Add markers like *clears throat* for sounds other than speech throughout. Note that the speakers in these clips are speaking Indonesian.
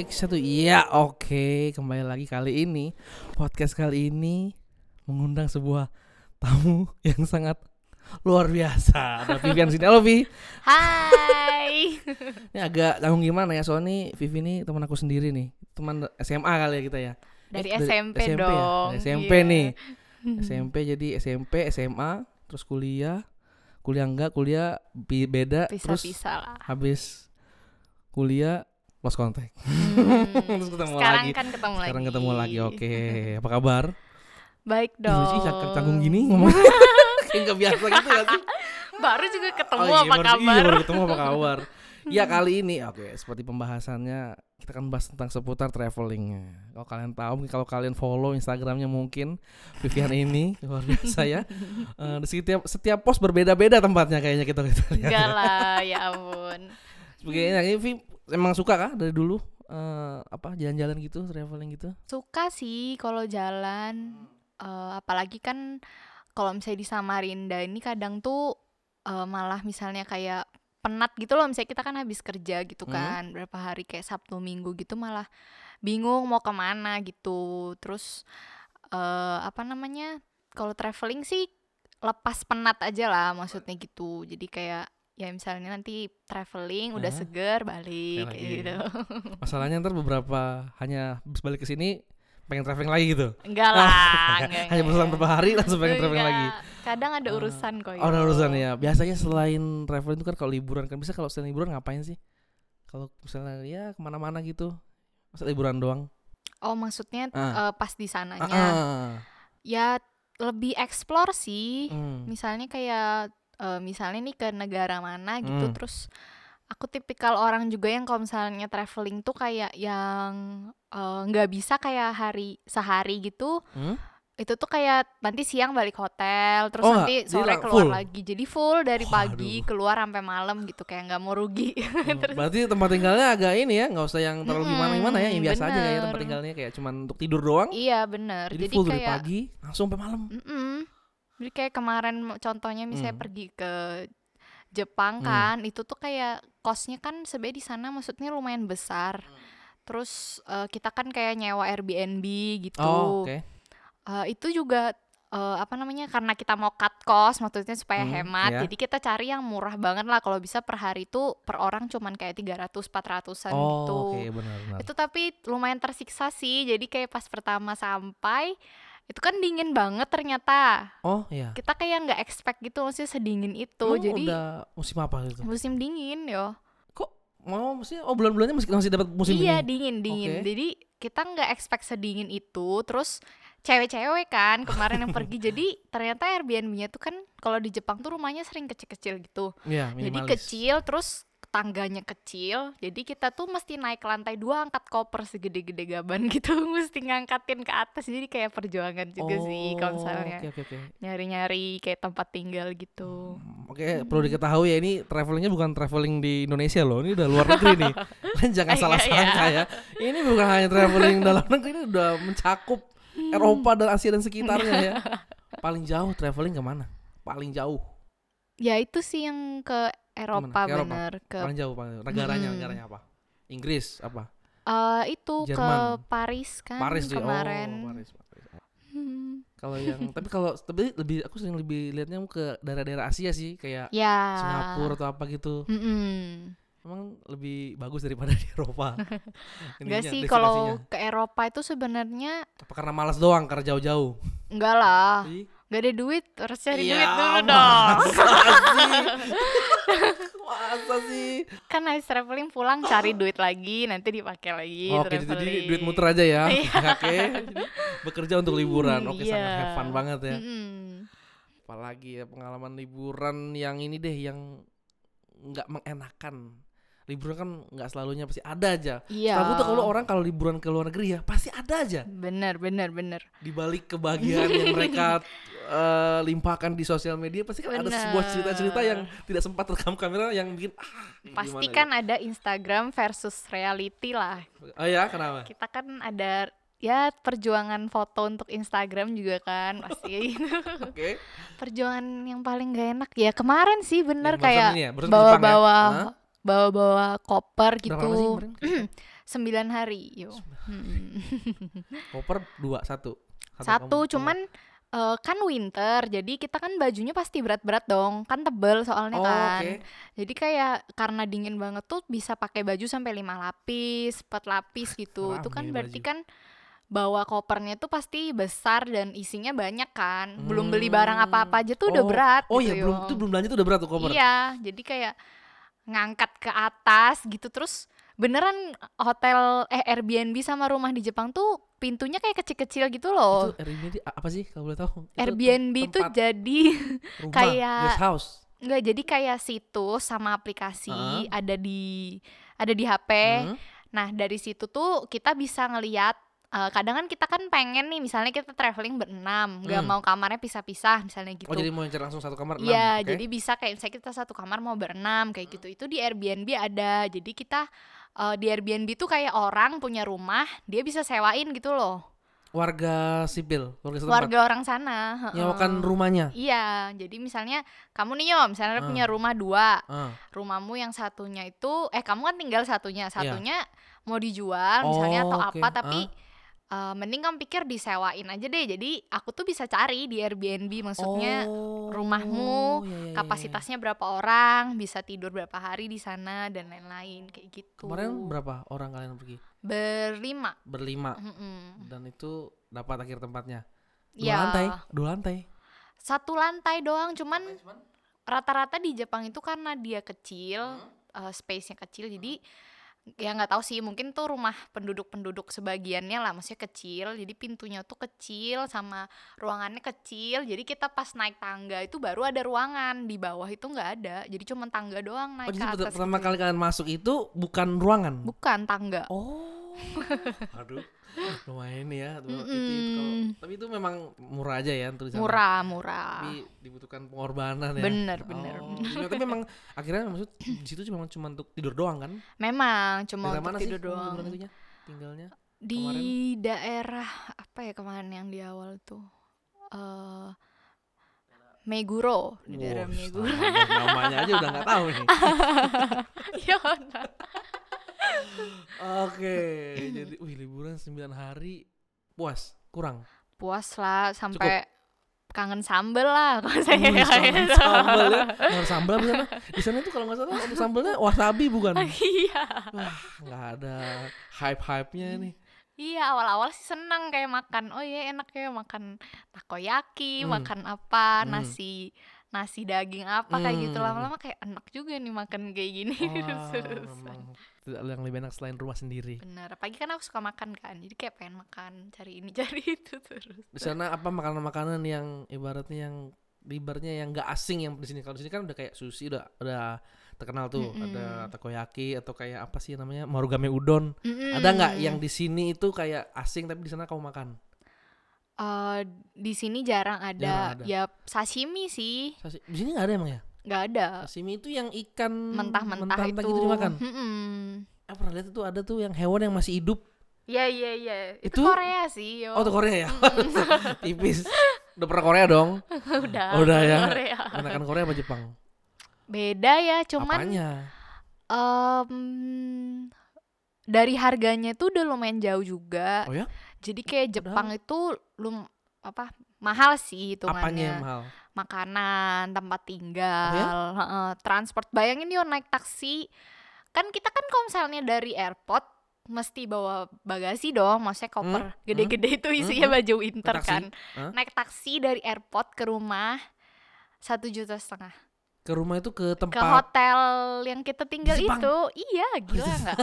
cek satu iya oke kembali lagi kali ini podcast kali ini mengundang sebuah tamu yang sangat luar biasa ada Vivian sini halo Vi Hai. ini agak tanggung gimana ya soalnya nih Vivi ini teman aku sendiri nih teman SMA kali ya kita ya Dari Eh, SMP, ya? dong. Dari SMP Iya. nih *laughs* SMP jadi SMP SMA terus kuliah kuliah enggak kuliah beda terus Bisa-bisa lah. habis kuliah lost contact Hmm, *laughs* Terus ketemu Sekarang lagi. kan ketemu lagi. sekarang ketemu lagi oke apa kabar Baik dong. sih cang- canggung gini *laughs* ngomong *laughs* kayak nggak biasa gitu gak sih Baru juga ketemu iya, apa baru- kabar? iya, baru ketemu apa kabar ya kali ini oke seperti pembahasannya kita akan bahas tentang seputar travelingnya kalau kalian tahu mungkin kalau kalian follow instagramnya mungkin Vivian ini luar biasa ya di setiap setiap post berbeda-beda tempatnya kayaknya kita kita lihat Enggak lah, ya ampun. Sebagainya ini Vi emang suka kah dari dulu eh, apa jalan-jalan gitu traveling gitu Suka sih kalau jalan. Eh, apalagi kan kalau misalnya di Samarinda ini kadang tuh eh, malah misalnya kayak penat gitu loh misalnya kita kan habis kerja gitu Hmm. kan berapa hari kayak Sabtu Minggu gitu malah bingung mau ke mana gitu terus eh apa namanya kalau traveling sih lepas penat aja lah maksudnya gitu jadi kayak ya misalnya nanti traveling udah Hah? seger balik Kayak kayak gitu *laughs* masalahnya ntar beberapa hanya balik ke sini pengen traveling lagi gitu enggak lah *laughs* enggak, hanya berselang enggak. beberapa hari langsung pengen traveling Enggak. lagi kadang ada Ah. urusan kok Oh, ada yo. urusan ya. Biasanya selain traveling itu kan kalau liburan kan bisa kalau selain liburan ngapain sih? Kalau misalnya ya ke mana-mana gitu, masa liburan doang? oh maksudnya Ah. eh, pas di sananya Ah, ya lebih explore sih hmm. misalnya kayak eh, misalnya nih ke negara mana gitu Hmm. terus aku tipikal orang juga yang kalau misalnya traveling tuh kayak yang eh, nggak bisa kayak hari sehari gitu Hmm? itu tuh kayak nanti siang balik hotel terus Oh, nanti sore keluar full? lagi jadi full dari pagi Waduh. keluar sampai malam gitu kayak nggak mau rugi *laughs* Hmm, Terus- Berarti tempat tinggalnya agak ini ya, nggak usah yang terlalu Mm-mm, gimana-gimana ya, yang biasa aja kayak tempat bener. tinggalnya kayak cuman untuk tidur doang. iya bener Jadi, jadi, full dari kayak pagi langsung sampai malam. Mm-mm. Jadi kayak kemarin contohnya misalnya Hmm. pergi ke Jepang Hmm. kan, itu tuh kayak kosnya kan sebenarnya di sana maksudnya lumayan besar. Hmm. Terus eh, kita kan kayak nyewa Airbnb gitu. Oh, oke. Eh, itu juga eh, apa namanya karena kita mau cut cost maksudnya supaya Hmm, hemat. iya. Jadi kita cari yang murah banget lah kalau bisa per hari itu per orang cuman kayak 300 400-an Oh, gitu. oke benar-benar. Itu tapi lumayan tersiksa sih. Jadi kayak pas pertama sampai itu kan dingin banget ternyata Oh, iya. kita kayak nggak expect gitu maksudnya sedingin itu Emang jadi udah musim apa gitu? musim dingin yo Kok mau maksudnya oh bulan-bulannya masih masih dapat musim iya dingin? dingin dingin Oke. jadi kita nggak expect sedingin itu terus cewek-cewek kan kemarin yang pergi *laughs* jadi ternyata Airbnb-nya tuh kan kalau di Jepang tuh rumahnya sering kecil-kecil gitu Iya, jadi kecil terus tangganya kecil jadi kita tuh mesti naik lantai dua angkat koper segede-gede gaban *laughs* gitu mesti ngangkatin ke atas jadi kayak perjuangan juga sih kalau misalnya Oh, Oke, oke, oke. nyari-nyari kayak tempat tinggal gitu Hmm, Oke, perlu diketahui ya ini travelingnya bukan traveling di Indonesia loh, ini udah luar negeri nih. *laughs* *laughs* Jangan salah sangka ya. Ini bukan hanya traveling dalam negeri, ini udah mencakup Hmm. Eropa dan Asia dan sekitarnya ya. Paling jauh traveling ke mana? Paling jauh, Ya itu sih yang ke Eropa Ke Eropa? bener ke paling jauh, paling jauh. Negaranya, Mm-mm. negaranya apa? Inggris apa? eh, itu ke Jerman. Paris kan Paris dia. kemarin. Oh, Paris, Paris. Hmm. Kalau yang tapi kalau tapi lebih aku sering lebih lihatnya ke daerah-daerah Asia sih, kayak Ya. Singapura atau apa gitu. Mm-mm. Emang lebih bagus daripada *laughs* di Eropa. *laughs* Enggak sih kalau ke Eropa itu sebenarnya Apa karena malas doang karena jauh-jauh? enggak lah. Enggak ada duit, harus cari Ya, duit dulu dong. Masa sih? Kan habis traveling pulang cari duit lagi, nanti dipakai lagi Oke, jadi traveling. duit muter aja ya. Iya. *laughs* Oke. Jadi Bekerja untuk liburan. Oke, Iya. sangat have fun banget ya. Mm-mm. Apalagi ya pengalaman liburan yang ini deh yang nggak mengenakan. Liburan kan nggak selalunya pasti ada aja. Iya. Tapi tuh kalau orang kalau liburan ke luar negeri ya pasti ada aja. bener bener bener. Di balik kebahagiaan yang *laughs* mereka eh, limpahkan di sosial media pasti kan ada sebuah Bener. cerita-cerita yang tidak sempat rekam kamera yang bikin ah Pasti gimana kan ada Instagram versus reality lah. gitu. Oh ya, kenapa? Kita kan ada ya perjuangan foto untuk Instagram juga kan pasti *laughs* Oke. *laughs* perjuangan yang paling gak enak ya kemarin sih bener Yang kayak ya, ke Jepang ya? Bawa-bawa koper gitu *clears throat* sembilan hari yo Mm. *laughs* Koper dua satu. satu kamu- cuman eh, kan winter jadi kita kan bajunya pasti berat-berat dong kan tebel soalnya Oh, kan oke. jadi kayak karena dingin banget tuh bisa pakai baju sampai lima lapis empat lapis gitu itu kan berarti baju. kan bawa kopernya tuh pasti besar dan isinya banyak kan belum beli barang Hmm. apa-apa aja tuh udah Oh, berat Oh gitu iya belum itu belum belanja tuh udah berat tuh koper. Iya, jadi kayak ngangkat ke atas gitu terus beneran hotel eh Airbnb sama rumah di Jepang tuh pintunya kayak kecil-kecil gitu loh. Itu Airbnb apa sih kalau boleh tahu? Itu Airbnb itu jadi *laughs* rumah, kayak- guest house. enggak jadi kayak situs sama aplikasi Heeh. ada di ada di HP. Hmm. Nah, dari situ tuh kita bisa ngeliat eh, kadang kan kita kan pengen nih misalnya kita traveling berenam, nggak Hmm. mau kamarnya pisah-pisah misalnya gitu. Oh jadi mau cari langsung satu kamar enam, Iya, oke. jadi bisa kayak misalnya kita satu kamar mau berenam kayak gitu. Itu di Airbnb ada. Jadi kita eh, di Airbnb tuh kayak orang punya rumah, dia bisa sewain gitu loh. warga sipil, warga setempat Warga orang sana. nyewakan rumahnya. Iya, jadi misalnya kamu nih yo, misalnya Ah. punya rumah dua, Ah. rumahmu yang satunya itu, eh kamu kan tinggal satunya, Iya. satunya mau dijual misalnya atau Oh, oke. apa, tapi eh, mending kamu pikir disewain aja deh. Jadi aku tuh bisa cari di Airbnb, maksudnya Oh, rumahmu, iya, iya, iya, iya. kapasitasnya berapa orang, bisa tidur berapa hari di sana dan lain-lain kayak gitu. Kemarin berapa orang kalian pergi? berlima. Berlima. Mm-mm. Dan itu dapat akhir tempatnya. Dua Ya, lantai, dua lantai. satu lantai doang, cuman rata-rata di Jepang itu karena dia kecil, Hmm. eh, space-nya kecil, jadi ya nggak tahu sih, mungkin tuh rumah penduduk-penduduk sebagiannya lah, maksudnya kecil, jadi pintunya tuh kecil sama ruangannya kecil, jadi kita pas naik tangga itu baru ada ruangan, di bawah itu nggak ada, jadi cuma tangga doang Oh, naik jadi ke atas. pertama gitu. kali kalian masuk itu bukan ruangan. Bukan tangga. Oh. *laughs* Aduh. Lumayan ya. Itu, itu, itu kalau- Mm-mm. tapi itu memang murah aja ya sana. Murah, murah. Tapi dibutuhkan pengorbanan ya. Bener, bener. Oh, iya, tapi memang akhirnya maksud di situ cuma cuma untuk tidur doang kan? Memang cuma Daerah untuk mana sih tidur kamu doang. itunya? Tinggalnya? Di kemarin? daerah apa ya kemarin yang di awal tuh? eh Meguro, di daerah Wah, Meguro. nama- namanya aja udah nggak tahu nih. *laughs* Iya, Oke, *laughs* jadi wih liburan 9 hari puas, kurang. Puas lah sampai kangen sambel lah kalau saya Wih, gitu. sambal ya. Nggak sambal di sana. Di sana tuh kalau nggak salah sambalnya wasabi bukan? *laughs* Iya. Wah, nggak ada hype-hype-nya nih. Iya, awal-awal sih seneng kayak makan. Oh iya enak kayak makan takoyaki, Hmm. makan apa, Hmm. nasi nasi daging apa kayak gitu. Hmm. Lama-lama kayak enak juga nih makan kayak gini. *laughs* Memang tidak yang lebih enak selain rumah sendiri. Bener, pagi kan aku suka makan kan, jadi kayak pengen makan, cari ini, *laughs* cari itu terus. Di sana apa makanan-makanan yang ibaratnya yang ibaratnya yang nggak asing yang di sini kalau di sini kan udah kayak sushi udah udah terkenal tuh Mm-mm. ada takoyaki atau kayak apa sih namanya marugame udon Mm-mm. ada nggak yang di sini itu kayak asing tapi di sana kamu makan Eh, di sini jarang ada, Jarang ada. ya sashimi sih, Sasi- di sini nggak ada emang ya nggak ada. sashimi itu yang ikan Mentah-mentah itu. gitu dimakan Mm-mm. eh pernah lihat itu ada tuh yang hewan yang masih hidup Iya iya iya, itu, Itu- Korea sih. Yo. oh itu Korea ya *laughs* tipis udah pernah Korea dong *laughs* udah. Oh, udah ya. Korea. Enakan Korea apa Jepang Beda ya, cuman apanya em, dari harganya tuh udah lumayan jauh juga. oh ya Jadi kayak Jepang itu lum apa mahal sih apanya yang mahal Makanan, tempat tinggal, Oh ya? heeh, transport. Bayangin yuk naik taksi. Kan kita kan kalau misalnya dari airport mesti bawa bagasi dong, maksudnya koper Hmm, gede-gede itu isinya hmm. baju winter taksi? kan. Hah? Naik taksi dari airport ke rumah satu juta setengah. Ke rumah itu ke ke tempat hotel yang kita tinggal itu? Iya gila nggak?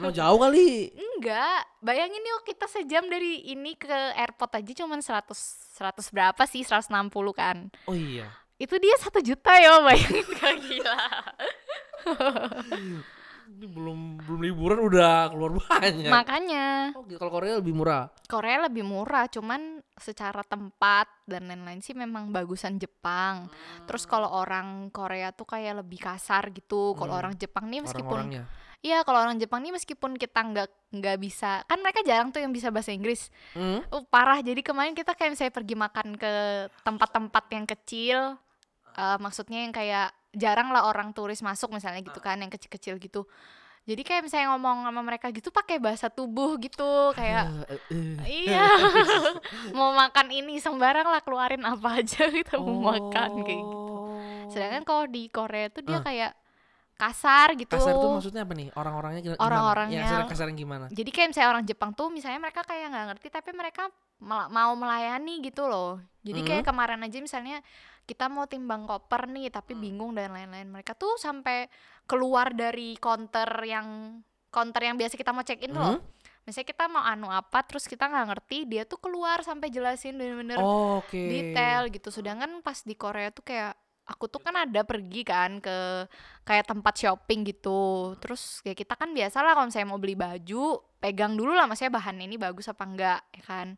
Mau jauh kali? Enggak. Bayangin yuk kita sejam dari ini ke airport aja cuman 100 100 berapa sih? 160 kan? Oh iya itu dia satu juta yo bayangin *laughs* gak gila ini belum belum liburan udah keluar banyak makanya oh, gitu. kalau Korea lebih murah Korea lebih murah cuman secara tempat dan lain-lain sih memang bagusan Jepang terus kalau orang Korea tuh kayak lebih kasar gitu kalau Hmm. orang Jepang nih meskipun Iya, kalau orang Jepang nih meskipun kita nggak nggak bisa, kan mereka jarang tuh yang bisa bahasa Inggris. Hmm? Oh, parah. Jadi kemarin kita kayak misalnya pergi makan ke tempat-tempat yang kecil, eh, maksudnya yang kayak jarang lah orang turis masuk misalnya gitu kan, yang kecil-kecil gitu. jadi kayak misalnya ngomong sama mereka gitu pakai bahasa tubuh gitu kayak Eh, eh, eh. iya *laughs* mau makan ini sembarang lah keluarin apa aja kita mau makan kayak gitu Oh. sedangkan kalau di Korea tuh dia Ah. kayak kasar gitu kasar tuh maksudnya apa nih orang-orangnya gimana? Orang-orangnya- ya, kasar yang gimana jadi kayak misalnya orang Jepang tuh misalnya mereka kayak nggak ngerti tapi mereka mau melayani gitu loh jadi kayak Mhm. kemarin aja misalnya kita mau timbang koper nih tapi Hmm. bingung dan lain-lain. Mereka tuh sampai keluar dari counter yang counter yang biasa kita mau check in tuh loh. Misalnya kita mau anu apa terus kita nggak ngerti dia tuh keluar sampai jelasin bener-bener Oh, oke. detail gitu. Sedangkan pas di Korea tuh kayak aku tuh kan ada pergi kan ke kayak tempat shopping gitu. Terus ya kita kan biasa lah kalau saya mau beli baju pegang dulu lah maksudnya bahannya ini bagus apa enggak ya kan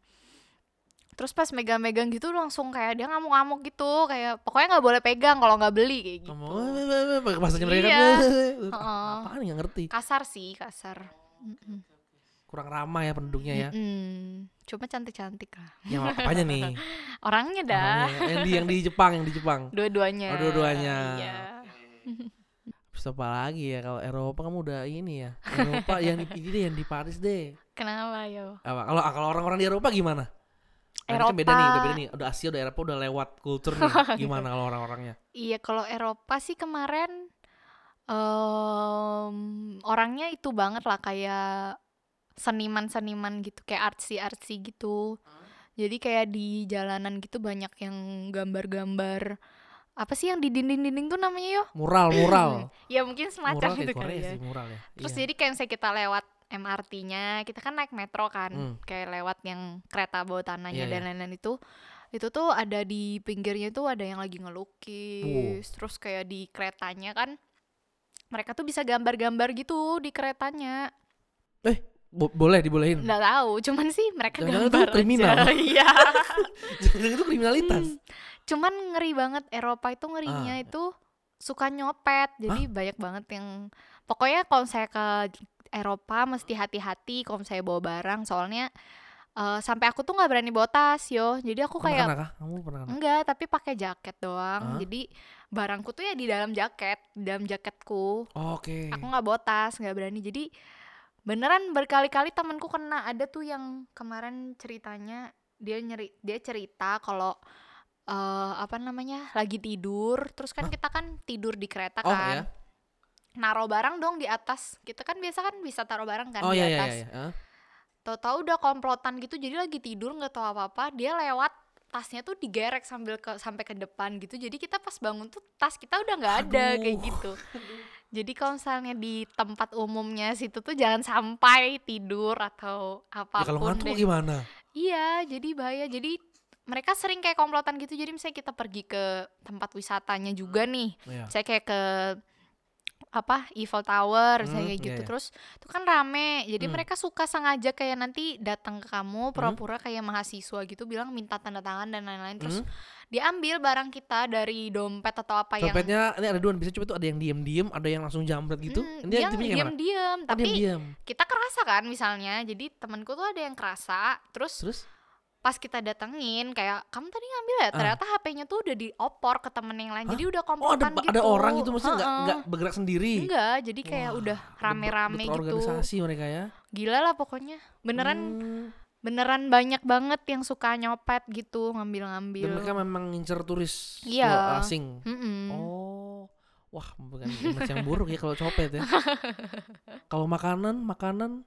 terus pas megang-megang gitu langsung kayak dia ngamuk-ngamuk gitu kayak pokoknya nggak boleh pegang kalau nggak beli kayak gitu. bahasanya mereka Iya. kan *laughs* Heeh. apaan nggak ngerti. Kasar sih kasar. Kurang ramah ya penduduknya ya. Mm-mm. cuma cantik-cantik lah. Yang apanya nih. *laughs* Orangnya dah. Orangnya. yang di yang di Jepang yang di Jepang. Dua-duanya. Oh, dua-duanya. iya. Terus apa lagi ya kalau Eropa kamu udah ini ya. Eropa yang di ini deh yang di Paris deh. *laughs* Kenapa yo? Apa kalau kalau orang-orang di Eropa gimana Ini kan beda nih udah Eropa. beda nih udah Asia udah Eropa udah lewat kultur *laughs* nih gimana kalau orang-orangnya Iya, kalau Eropa sih kemarin em orangnya itu banget lah kayak seniman-seniman gitu, kayak artsy-artsy gitu. Jadi kayak di jalanan gitu banyak yang gambar-gambar apa sih yang di dinding-dinding tuh namanya yo? mural mural *laughs* Ya mungkin semacam mural itu kali ya. sih mural ya Terus Iya. jadi kayak misalnya kita lewat MRT-nya, kita kan naik metro kan, Hmm. kayak lewat yang kereta bawah tanahnya Iya, dan iya. lain-lain itu. Itu tuh ada di pinggirnya tuh ada yang lagi ngelukis, terus kayak di keretanya kan mereka tuh bisa gambar-gambar gitu di keretanya. Bo- boleh dibolehin Nggak tahu, cuman sih mereka itu gambar aja. kriminal. *laughs* Iya. *laughs* jangan itu kriminalitas Hmm. Cuman ngeri banget Eropa itu ngerinya Ah. itu suka nyopet. Jadi banyak banget yang pokoknya kalau saya ke Eropa mesti hati-hati kalau saya bawa barang soalnya eh, sampai aku tuh nggak berani bawa tas yo. Jadi aku kayak pernah kah kamu pernah kah? enggak tapi pakai jaket doang. Hah? Jadi barangku tuh ya di dalam jaket, di dalam jaketku. Oh, oke Aku nggak bawa tas, nggak berani. Jadi beneran berkali-kali temanku kena. Ada tuh yang kemarin ceritanya dia nyeri dia cerita kalau eh apa namanya lagi tidur. Terus kan Hah? kita kan tidur di kereta oh kan. ya Naruh barang dong di atas. Kita kan biasa kan bisa taruh barang kan oh di iya iya atas. iya Hah? Tahu-tahu udah komplotan gitu. Jadi lagi tidur nggak tahu apa-apa. Dia lewat tasnya tuh digerek sambil ke sampai ke depan gitu. Jadi kita pas bangun tuh tas kita udah nggak ada kayak *laughs* Aduh. gitu. Jadi kalau misalnya di tempat umumnya situ tuh jangan sampai tidur atau ya apa pun kalau ngantuk deh. gimana Iya, jadi bahaya. Jadi mereka sering kayak komplotan gitu. Jadi misalnya kita pergi ke tempat wisatanya juga nih. Iya. Saya kayak ke apa Eiffel Tower Hmm, kayak iya, gitu iya. terus itu kan rame jadi Hmm. mereka suka sengaja kayak nanti datang ke kamu pura-pura kayak mahasiswa gitu bilang minta tanda tangan dan lain-lain terus Hmm. diambil barang kita dari dompet atau apa yang Copetnya ini ada dua bisa coba tuh ada yang diem-diem, ada yang langsung jambret gitu. Hmm, dia diam-diam Oh, tapi diem-diem. kita kerasa kan misalnya jadi temanku tuh ada yang kerasa terus Terus pas kita datengin kayak kamu tadi ngambil ya Ah. ternyata HP-nya tuh udah diopor ke temen yang lain Hah? jadi udah oh ada komplotan gitu ada orang gitu maksudnya nggak nggak bergerak sendiri. enggak jadi kayak Wah, udah rame-rame gitu terorganisasi mereka ya. gila lah pokoknya beneran Hmm, beneran banyak banget yang suka nyopet gitu dan ngambil-ngambil mereka memang ngincer turis Iya. asing. Mm-mm. Oh. Wah, bukan image yang buruk ya kalau copet ya. *laughs* kalau makanan, makanan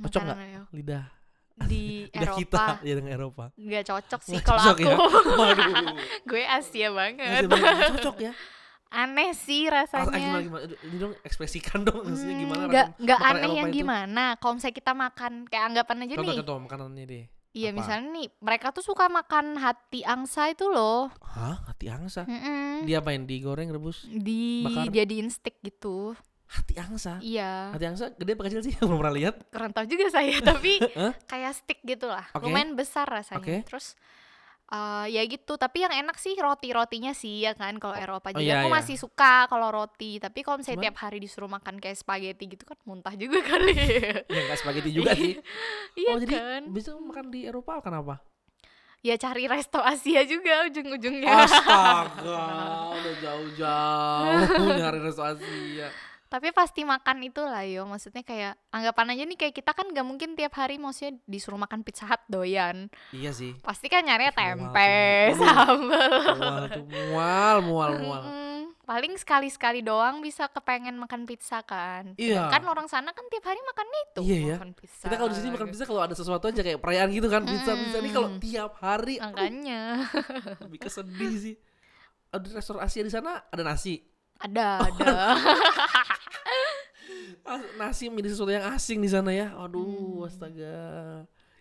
cocok nggak? Makanan lidah di lidah kita Eropa ya dengan Eropa. nggak cocok sih kalau aku ya? *laughs* Waduh. gue Asia banget banyak yang cocok ya. aneh sih Ras- ah, rasanya gimana gimana Ini dong ekspresikan dong maksudnya Hmm, gimana rasanya nggak makanan aneh Eropa yang itu? gimana kalau misalnya kita makan kayak anggapan aja Contoh nih contoh makanannya deh. iya apa? misalnya nih mereka tuh suka makan hati angsa itu loh Hah? Hati angsa? Mm-mm. Diapain? Digoreng, rebus? Bakar? dijadiin stick gitu Hati angsa? iya Hati angsa gede apa kecil sih? *laughs* Belum pernah lihat. kurang tahu juga saya *laughs* tapi kayak stick gitu lah Oke. lumayan besar rasanya Oke. terus eh, ya gitu tapi yang enak sih roti rotinya sih ya kan kalau Eropa Oh, jadi iya, aku iya. masih suka kalau roti tapi kalau misalnya Cuman- tiap hari disuruh makan kayak spaghetti gitu kan muntah juga *laughs* kali Ya nggak spaghetti juga sih. iya oh jadi kan bisa makan di Eropa kenapa? ya cari resto Asia juga ujung-ujungnya Astaga, udah jauh-jauh nyari resto Asia. Tapi pasti makan itulah yo. Maksudnya kayak anggapan aja nih kayak kita kan gak mungkin tiap hari maksudnya disuruh makan pizza hut doyan. Iya sih. pasti kan Mual tempe *laughs* sambel. Mual mual, mual, paling sekali sekali doang bisa kepengen makan pizza kan. Iya. kan orang sana kan tiap hari makan itu Iya ya. makan pizza. Kita kalau di sini makan pizza kalau ada sesuatu aja kayak perayaan gitu kan pizza pizza. Ini kalau tiap hari aduh, makanya. *laughs* Lebih kesedih sih. Ada restoran Asia di sana ada nasi. ada ada. Ah, *laughs* Nasi menjadi sesuatu yang asing di sana ya. Aduh, Hmm. astaga.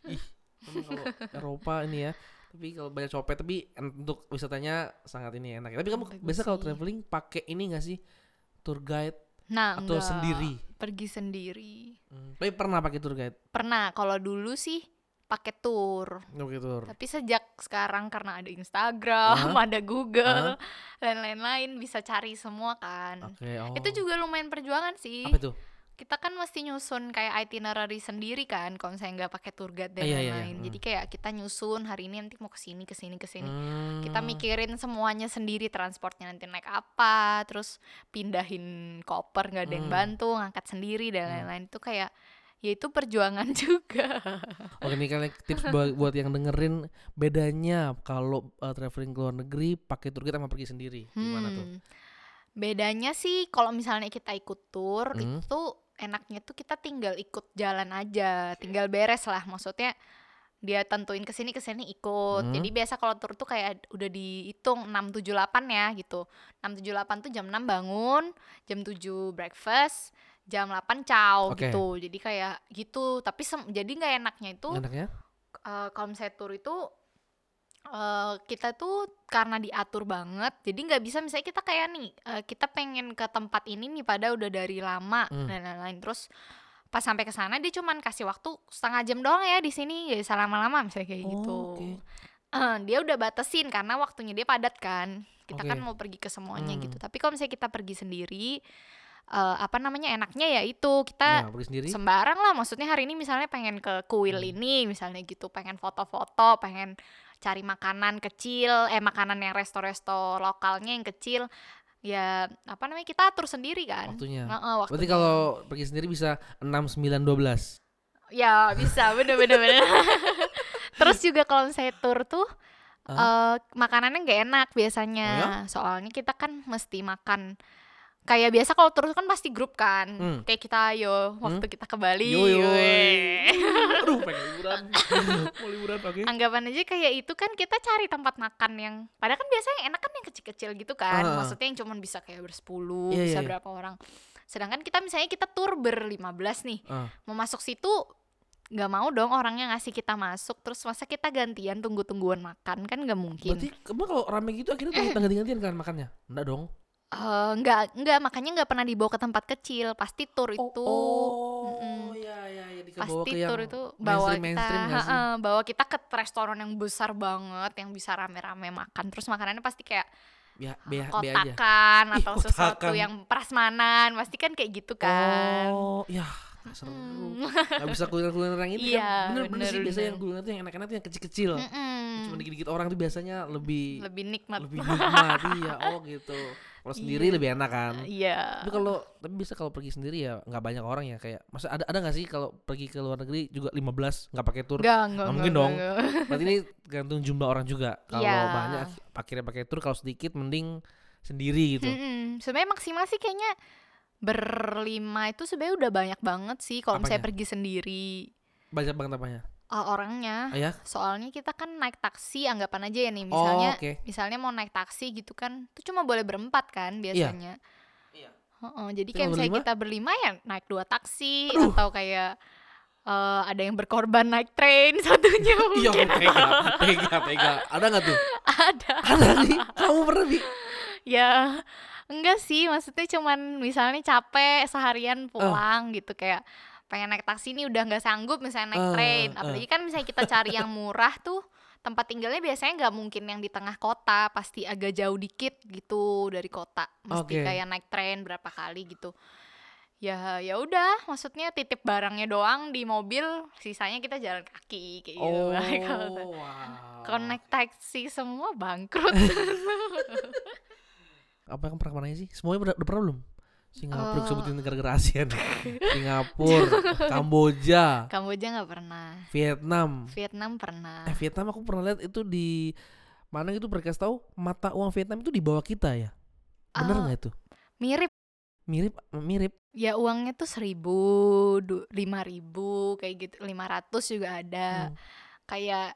Ih, kalau Eropa ini ya. Tapi kalau banyak copet tapi untuk wisatanya sangat ini enak. Tapi kamu Bagus biasa kalau traveling pakai ini gak sih? Tour guide nah atau enggak. sendiri? pergi sendiri Hmm, Tapi pernah pakai tour guide? pernah kalau dulu sih pakai tour Oke, tour. tapi sejak sekarang karena ada Instagram Aha. ada Google dan lain-lain bisa cari semua kan Oke, oh. itu juga lumayan perjuangan sih apa itu? Kita kan mesti nyusun kayak itinerary sendiri kan kalau misalnya nggak pakai tour guide dan Iya, iya, iya. lain-lain jadi kayak kita nyusun hari ini nanti mau ke sini ke sini ke sini Hmm. kita mikirin semuanya sendiri transportnya nanti naik apa terus pindahin koper nggak ada yang Hmm. bantu ngangkat sendiri dan Hmm. lain-lain itu kayak ya itu perjuangan *laughs* juga Oke nih kalian tips buat, buat yang dengerin bedanya kalau uh, traveling ke luar negeri pakai tour guide sama pergi sendiri gimana tuh? Hmm. bedanya sih kalau misalnya kita ikut tour Hmm. itu enaknya tuh kita tinggal ikut jalan aja tinggal beres lah maksudnya dia tentuin ke sini ke sini ikut Hmm. jadi biasa kalau tour tuh kayak udah dihitung 6 7 8 ya gitu 6 7 8 tuh jam 6 bangun jam 7 breakfast jam 8 caw Oke. gitu jadi kayak gitu tapi sem- jadi nggak enaknya itu Enaknya? eh kalau misalnya tour itu eh kita tuh karena diatur banget jadi nggak bisa misalnya kita kayak nih eh, kita pengen ke tempat ini nih pada udah dari lama Hmm. dan lain-lain terus pas sampai ke sana dia cuman kasih waktu setengah jam doang ya di sini ya bisa lama-lama misalnya kayak gitu Oh, oke. Eh, dia udah batasin karena waktunya dia padat kan kita Oke. kan mau pergi ke semuanya Hmm. gitu tapi kalau misalnya kita pergi sendiri eh, apa namanya enaknya ya itu kita Nah, sembarang lah maksudnya hari ini misalnya pengen ke kuil Hmm. ini misalnya gitu pengen foto-foto pengen cari makanan kecil eh makanan yang resto-resto lokalnya yang kecil ya apa namanya kita atur sendiri kan Waktunya. Heeh, Berarti waktunya. kalau pergi sendiri bisa 6 9 12. ya bisa bener bener bener *laughs* terus juga kalau saya tour tuh eh makanannya nggak enak biasanya Oh ya? soalnya kita kan mesti makan kayak biasa kalau tour kan pasti grup kan Hmm. kayak kita yo waktu kita ke Bali Yo, yo. weh. *laughs* Aduh, pengen liburan. *laughs* Mau liburan oke. anggapan aja kayak itu kan kita cari tempat makan yang padahal kan biasanya enak kan yang kecil-kecil gitu kan Ah. maksudnya yang cuman bisa kayak bersepuluh Iya, bisa iya. berapa orang sedangkan kita misalnya kita tur berlima belas nih Ah. mau masuk situ nggak mau dong orangnya ngasih kita masuk terus masa kita gantian tunggu-tungguan makan kan nggak mungkin Berarti kamu kalau rame gitu akhirnya tuh *laughs* ganti-gantian kan makannya? Enggak dong. Eh, nggak nggak makanya nggak pernah dibawa ke tempat kecil pasti tur itu oh, Mm-mm. iya iya iya dibawa pasti ke yang tur itu bawa kita mainstream nggak sih? heeh, bawa kita ke restoran yang besar banget yang bisa rame-rame makan terus makanannya pasti kayak Ya, be, be aja. kotakan Ih, atau sesuatu kotakan. yang prasmanan pasti kan kayak gitu kan Oh, ya seru. Hmm. Gak bisa kuliner-kuliner yang ini Iya, kan. Bener-bener bener, sih biasanya bener. yang kuliner tuh yang enak-enak tuh yang kecil-kecil. Mm-mm. Cuma dikit-dikit orang tuh biasanya lebih lebih nikmat lebih nikmat iya. Oh gitu. Kalau sendiri Iya. lebih enak kan. iya Tapi kalau tapi bisa kalau pergi sendiri ya nggak banyak orang ya kayak masa ada ada nggak sih kalau pergi ke luar negeri juga 15 nggak pakai tur Nggak mungkin enggak, dong. enggak. berarti ini tergantung jumlah orang juga kalau Iya. banyak akhirnya pakai tur kalau sedikit mending sendiri gitu Mm-mm. Sebenarnya maksimal sih kayaknya berlima itu sebenarnya udah banyak banget sih kalau misalnya pergi sendiri banyak banget apanya uh, orangnya. ah, ya Soalnya kita kan naik taksi anggapan aja ya nih oh misalnya oke misalnya mau naik taksi gitu kan itu cuma boleh berempat kan biasanya. Iya. Heeh, jadi Tapi kayak misalnya berlima? kita berlima ya naik dua taksi Aduh. atau kayak eh, ada yang berkorban naik train *laughs* satunya iya mungkin tega tega tega ada nggak tuh *laughs* ada. ada nih kamu pernah Ya enggak sih maksudnya cuman misalnya capek seharian pulang gitu kayak pengen naik taksi nih udah nggak sanggup misalnya naik Eh, train eh. apalagi kan misalnya kita cari yang murah tuh tempat tinggalnya biasanya nggak mungkin yang di tengah kota pasti agak jauh dikit gitu dari kota mesti Oke. kayak naik train berapa kali gitu ya ya udah maksudnya titip barangnya doang di mobil sisanya kita jalan kaki kayak gitu *laughs* oh kalau wow. naik taksi semua bangkrut *laughs* apa yang pernah ke mana sih semuanya udah, udah pernah belum Singapura Eh. sebutin negara-negara Asia nih. *laughs* Singapura, Kamboja, Kamboja nggak pernah Vietnam. Vietnam pernah Eh Vietnam aku pernah lihat itu di mana gitu mereka tahu mata uang Vietnam itu di bawah kita ya. Bener Ah, nggak itu? mirip Mirip mirip. ya uangnya tuh seribu du- lima ribu kayak gitu lima ratus juga ada Hmm. kayak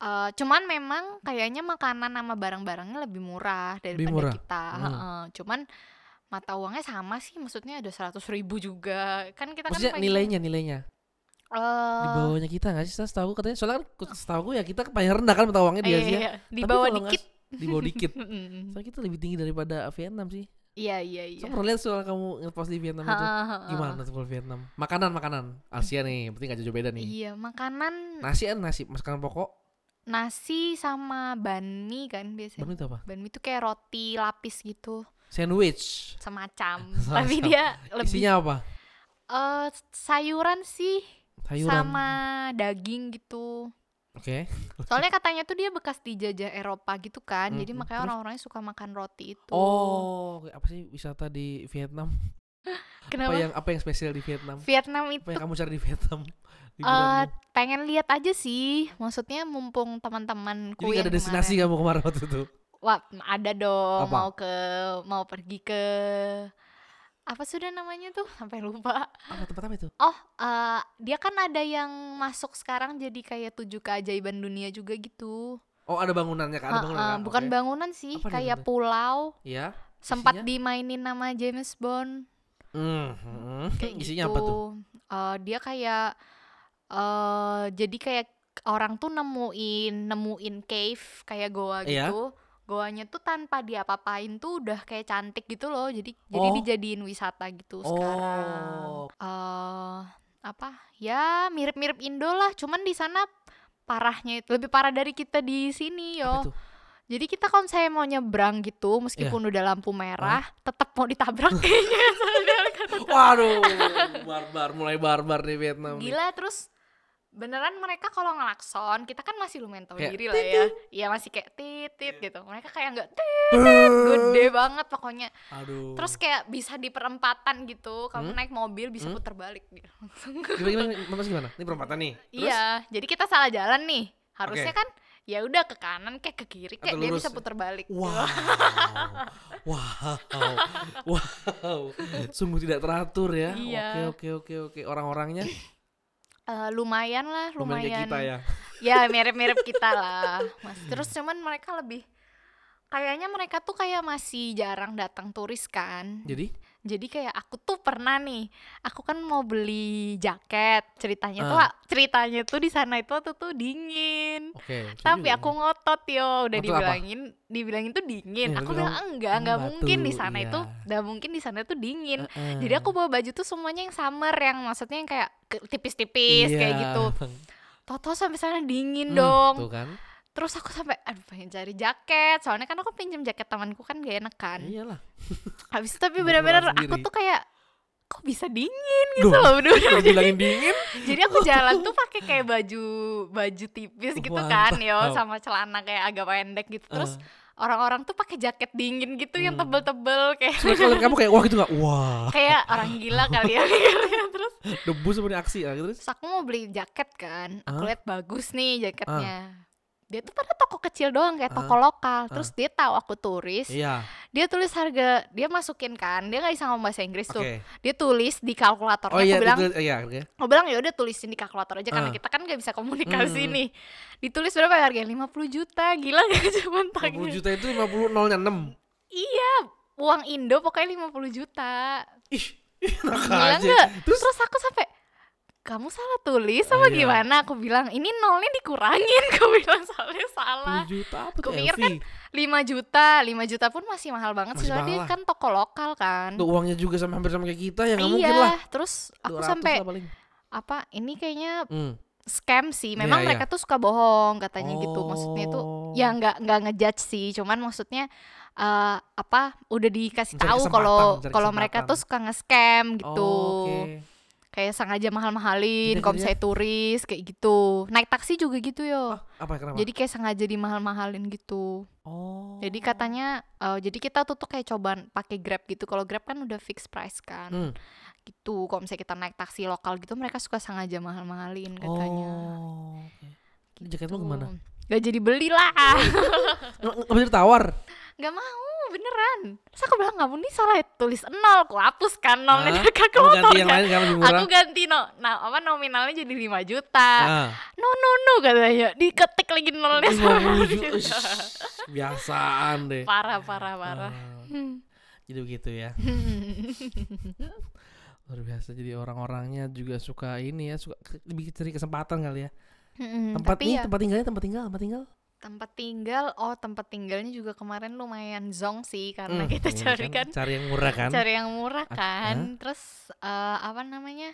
eh, cuman memang kayaknya makanan sama barang-barangnya lebih murah daripada murah? kita Hmm. Heeh, cuman mata uangnya sama sih maksudnya ada seratus ribu juga kan kita Maksudnya kan pengen- nilainya nilainya Eh, di bawahnya kita nggak sih? Saya tahu katanya soalnya kan setahu aku ya kita paling rendah kan mata uangnya di iya, Asia. iya, di Tapi bawah kalau nggak dikit s- Di bawah dikit. *laughs* Soalnya kita lebih tinggi daripada Vietnam sih. iya iya iya Saya pernah lihat soal kamu ngepost di Vietnam itu. Gimana tuh kalau Vietnam? Makanan makanan Asia nih, berarti nggak jauh beda nih. iya makanan Nasi kan nasi, makanan pokok. Nasi sama banh mi kan biasanya Banu itu apa? banh mi itu kayak roti lapis gitu Sandwich. semacam *laughs* Semacam. tapi dia lebih Isinya apa? eh sayuran sih Sayuran. sama daging gitu Oke. *laughs* soalnya katanya tuh dia bekas dijajah Eropa gitu kan jadi Mm-mm. makanya orang-orangnya suka makan roti itu Oh, apa sih wisata di Vietnam? Kenapa Apa yang apa yang spesial di Vietnam? Vietnam Apa itu yang kamu cari di Vietnam? *laughs* eh Liburanmu? pengen lihat aja sih maksudnya mumpung teman-temanku Jadi ada destinasi kemarin- kamu kemarin waktu itu? Wah, ada dong. Apa? Mau ke mau pergi ke apa sudah namanya tuh? Sampai lupa. Apa tempat apa itu? Oh, eh, dia kan ada yang masuk sekarang jadi kayak tujuh keajaiban dunia juga gitu. Oh, ada bangunannya kan? Ada Eh, bangunan kan? bukan Oke. bangunan sih, Apa kayak pulau. Iya. Sempat dimainin nama James Bond. Hmm, hmm. Kayak Isinya gitu. apa tuh? Eh, dia kayak eh jadi kayak orang tuh nemuin nemuin cave kayak goa Iya. gitu. Goanya tuh tanpa diapa-apain tuh udah kayak cantik gitu loh. Jadi jadi Oh. dijadiin wisata gitu sekarang. Oh. eh apa? Ya mirip-mirip Indo lah, cuman di sana parahnya itu lebih parah dari kita di sini Apa yo. tuh? Jadi kita kalau saya mau nyebrang gitu, meskipun udah lampu merah, tetap mau ditabrak *laughs* kayaknya. Kata- Waduh, barbar, mulai barbar di Vietnam. nih. Gila terus beneran mereka kalau ngelakson kita kan masih lumayan tahu Kayak diri lah ya iya masih kayak titit gitu mereka kayak nggak tit gede banget pokoknya Aduh. terus kayak bisa di perempatan gitu Hmm? kamu naik mobil bisa Hmm? putar balik gitu gimana, gimana, gimana? Ini perempatan nih. Terus? iya jadi kita salah jalan nih harusnya Oke. kan ya udah ke kanan kayak ke kiri kayak Atau dia lurus bisa putar balik Wow. *laughs* wow. Wow. Sungguh tidak teratur ya. Iya. Oke, oke, oke, oke. Orang-orangnya Eh, lumayan lah lumayan lumayan kita ya. ya mirip-mirip kita lah mas terus cuman mereka lebih kayaknya mereka tuh kayak masih jarang datang turis kan Jadi, jadi kayak aku tuh pernah nih aku kan mau beli jaket ceritanya tuh Ah. ceritanya tuh di sana itu waktu tuh dingin lucu tapi aku ya. ngotot yo udah Ngotot apa? dibilangin dibilangin tuh dingin Eh, aku bilang enggak enggak "Hmm, mungkin di batu, sana iya." itu enggak mungkin di sana tuh dingin Heeh. jadi aku bawa baju tuh semuanya yang summer yang maksudnya yang kayak tipis-tipis kayak Iya, gitu emang. Toto sampai sana dingin Hmm, dong Tuh kan. Terus aku sampai aduh pengen cari jaket soalnya kan aku pinjam jaket temanku kan gak enak kan Iyalah. habis itu tapi benar-benar aku tuh kayak kok bisa dingin gitu Duh, loh bener-bener bilangin dingin, *laughs* jadi aku jalan tuh pakai kayak baju baju tipis gitu kan yo sama celana kayak agak pendek gitu terus Eh. orang-orang tuh pakai jaket dingin gitu yang Hmm. tebel-tebel kayak Terus kalau kamu kayak wah gitu nggak? Wah, kayak orang gila kali ya *laughs* terus debu seperti aksi ya terus. terus aku mau beli jaket kan aku Hah? lihat bagus nih jaketnya dia tuh pada toko kecil doang kayak toko Ah. lokal terus dia tahu aku turis Iya, dia tulis harga dia masukin kan dia nggak bisa ngomong bahasa Inggris oke. tuh dia tulis di kalkulatornya Oh iya, aku bilang iya, oke. aku bilang ya udah tulisin di kalkulator aja karena Ah. kita kan nggak bisa komunikasi Hmm. nih ditulis berapa ya harganya 50 juta gila gak cuman 50 tagnya juta itu 50 nolnya 6. iya uang Indo pokoknya 50 juta Ih, *laughs* gila aja. nggak Terus terus aku sampai kamu salah tulis sama iya. gimana? Aku bilang ini nolnya dikurangin. *laughs* Aku bilang soalnya salah. 10 juta apa Aku pikir kan 5 juta 5 juta pun masih mahal banget sih soalnya dia kan toko lokal kan. Tuh uangnya juga sama hampir sama kayak kita ya nggak iya mungkin lah. terus aku 200 sampai apa ini kayaknya Hmm. scam sih. Memang iya. mereka tuh suka bohong katanya gitu. Maksudnya itu Oh. ya nggak nggak ngejudge sih. Cuman maksudnya eh, apa udah dikasih tahu kalau kalau mereka tuh suka nge-scam gitu. Oh, Oke. Kayak sengaja mahal-mahalin Jadi kalau akhirnya- misalnya turis kayak gitu naik taksi juga gitu yo Ah, apa kenapa? jadi kayak sengaja dimahal-mahalin gitu oh. jadi katanya eh, jadi kita tuh tuh kayak coba pakai grab gitu kalau grab kan udah fix price kan Hmm. gitu kalau misalnya kita naik taksi lokal gitu mereka suka sengaja mahal-mahalin katanya Oh. oke. Ini jaket lo gimana? Gak jadi beli lah *laughs* Nggak bisa ditawar. Gak mau beneran Terus aku bilang kamu nih salah tulis nol Aku hapus kan nolnya Ah, dari kaki Kamu motor ganti yang kan. lain kan. Aku ganti no Nah apa nominalnya jadi 5 juta Ah. No no no katanya Diketik lagi nolnya 50 juta. Ish, Biasaan deh. Parah parah parah Ah, Hmm. jadi begitu ya. *laughs* Luar biasa jadi orang-orangnya juga suka ini ya, suka lebih cari kesempatan kali ya. Mm-mm, Tempat Tapi ini ya tempat tinggalnya tempat tinggal, tempat tinggal. tempat tinggal Oh tempat tinggalnya juga kemarin lumayan zong sih Karena Hmm, kita cari kan cari yang murah kan. Cari yang murah Ah, kan Terus eh, apa namanya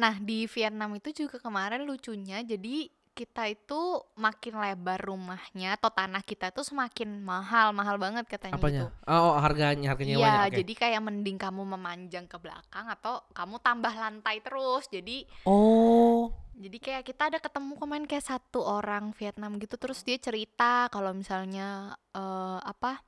Nah di Vietnam itu juga kemarin lucunya Jadi kita itu makin lebar rumahnya atau tanah kita itu semakin mahal mahal banget katanya Apanya? gitu. Oh, oh, harganya, harga Iya, nyewanya. oke. jadi kayak mending kamu memanjang ke belakang atau kamu tambah lantai terus. Jadi Oh. Jadi kayak kita ada ketemu kemarin kayak satu orang Vietnam gitu terus dia cerita kalau misalnya eh, apa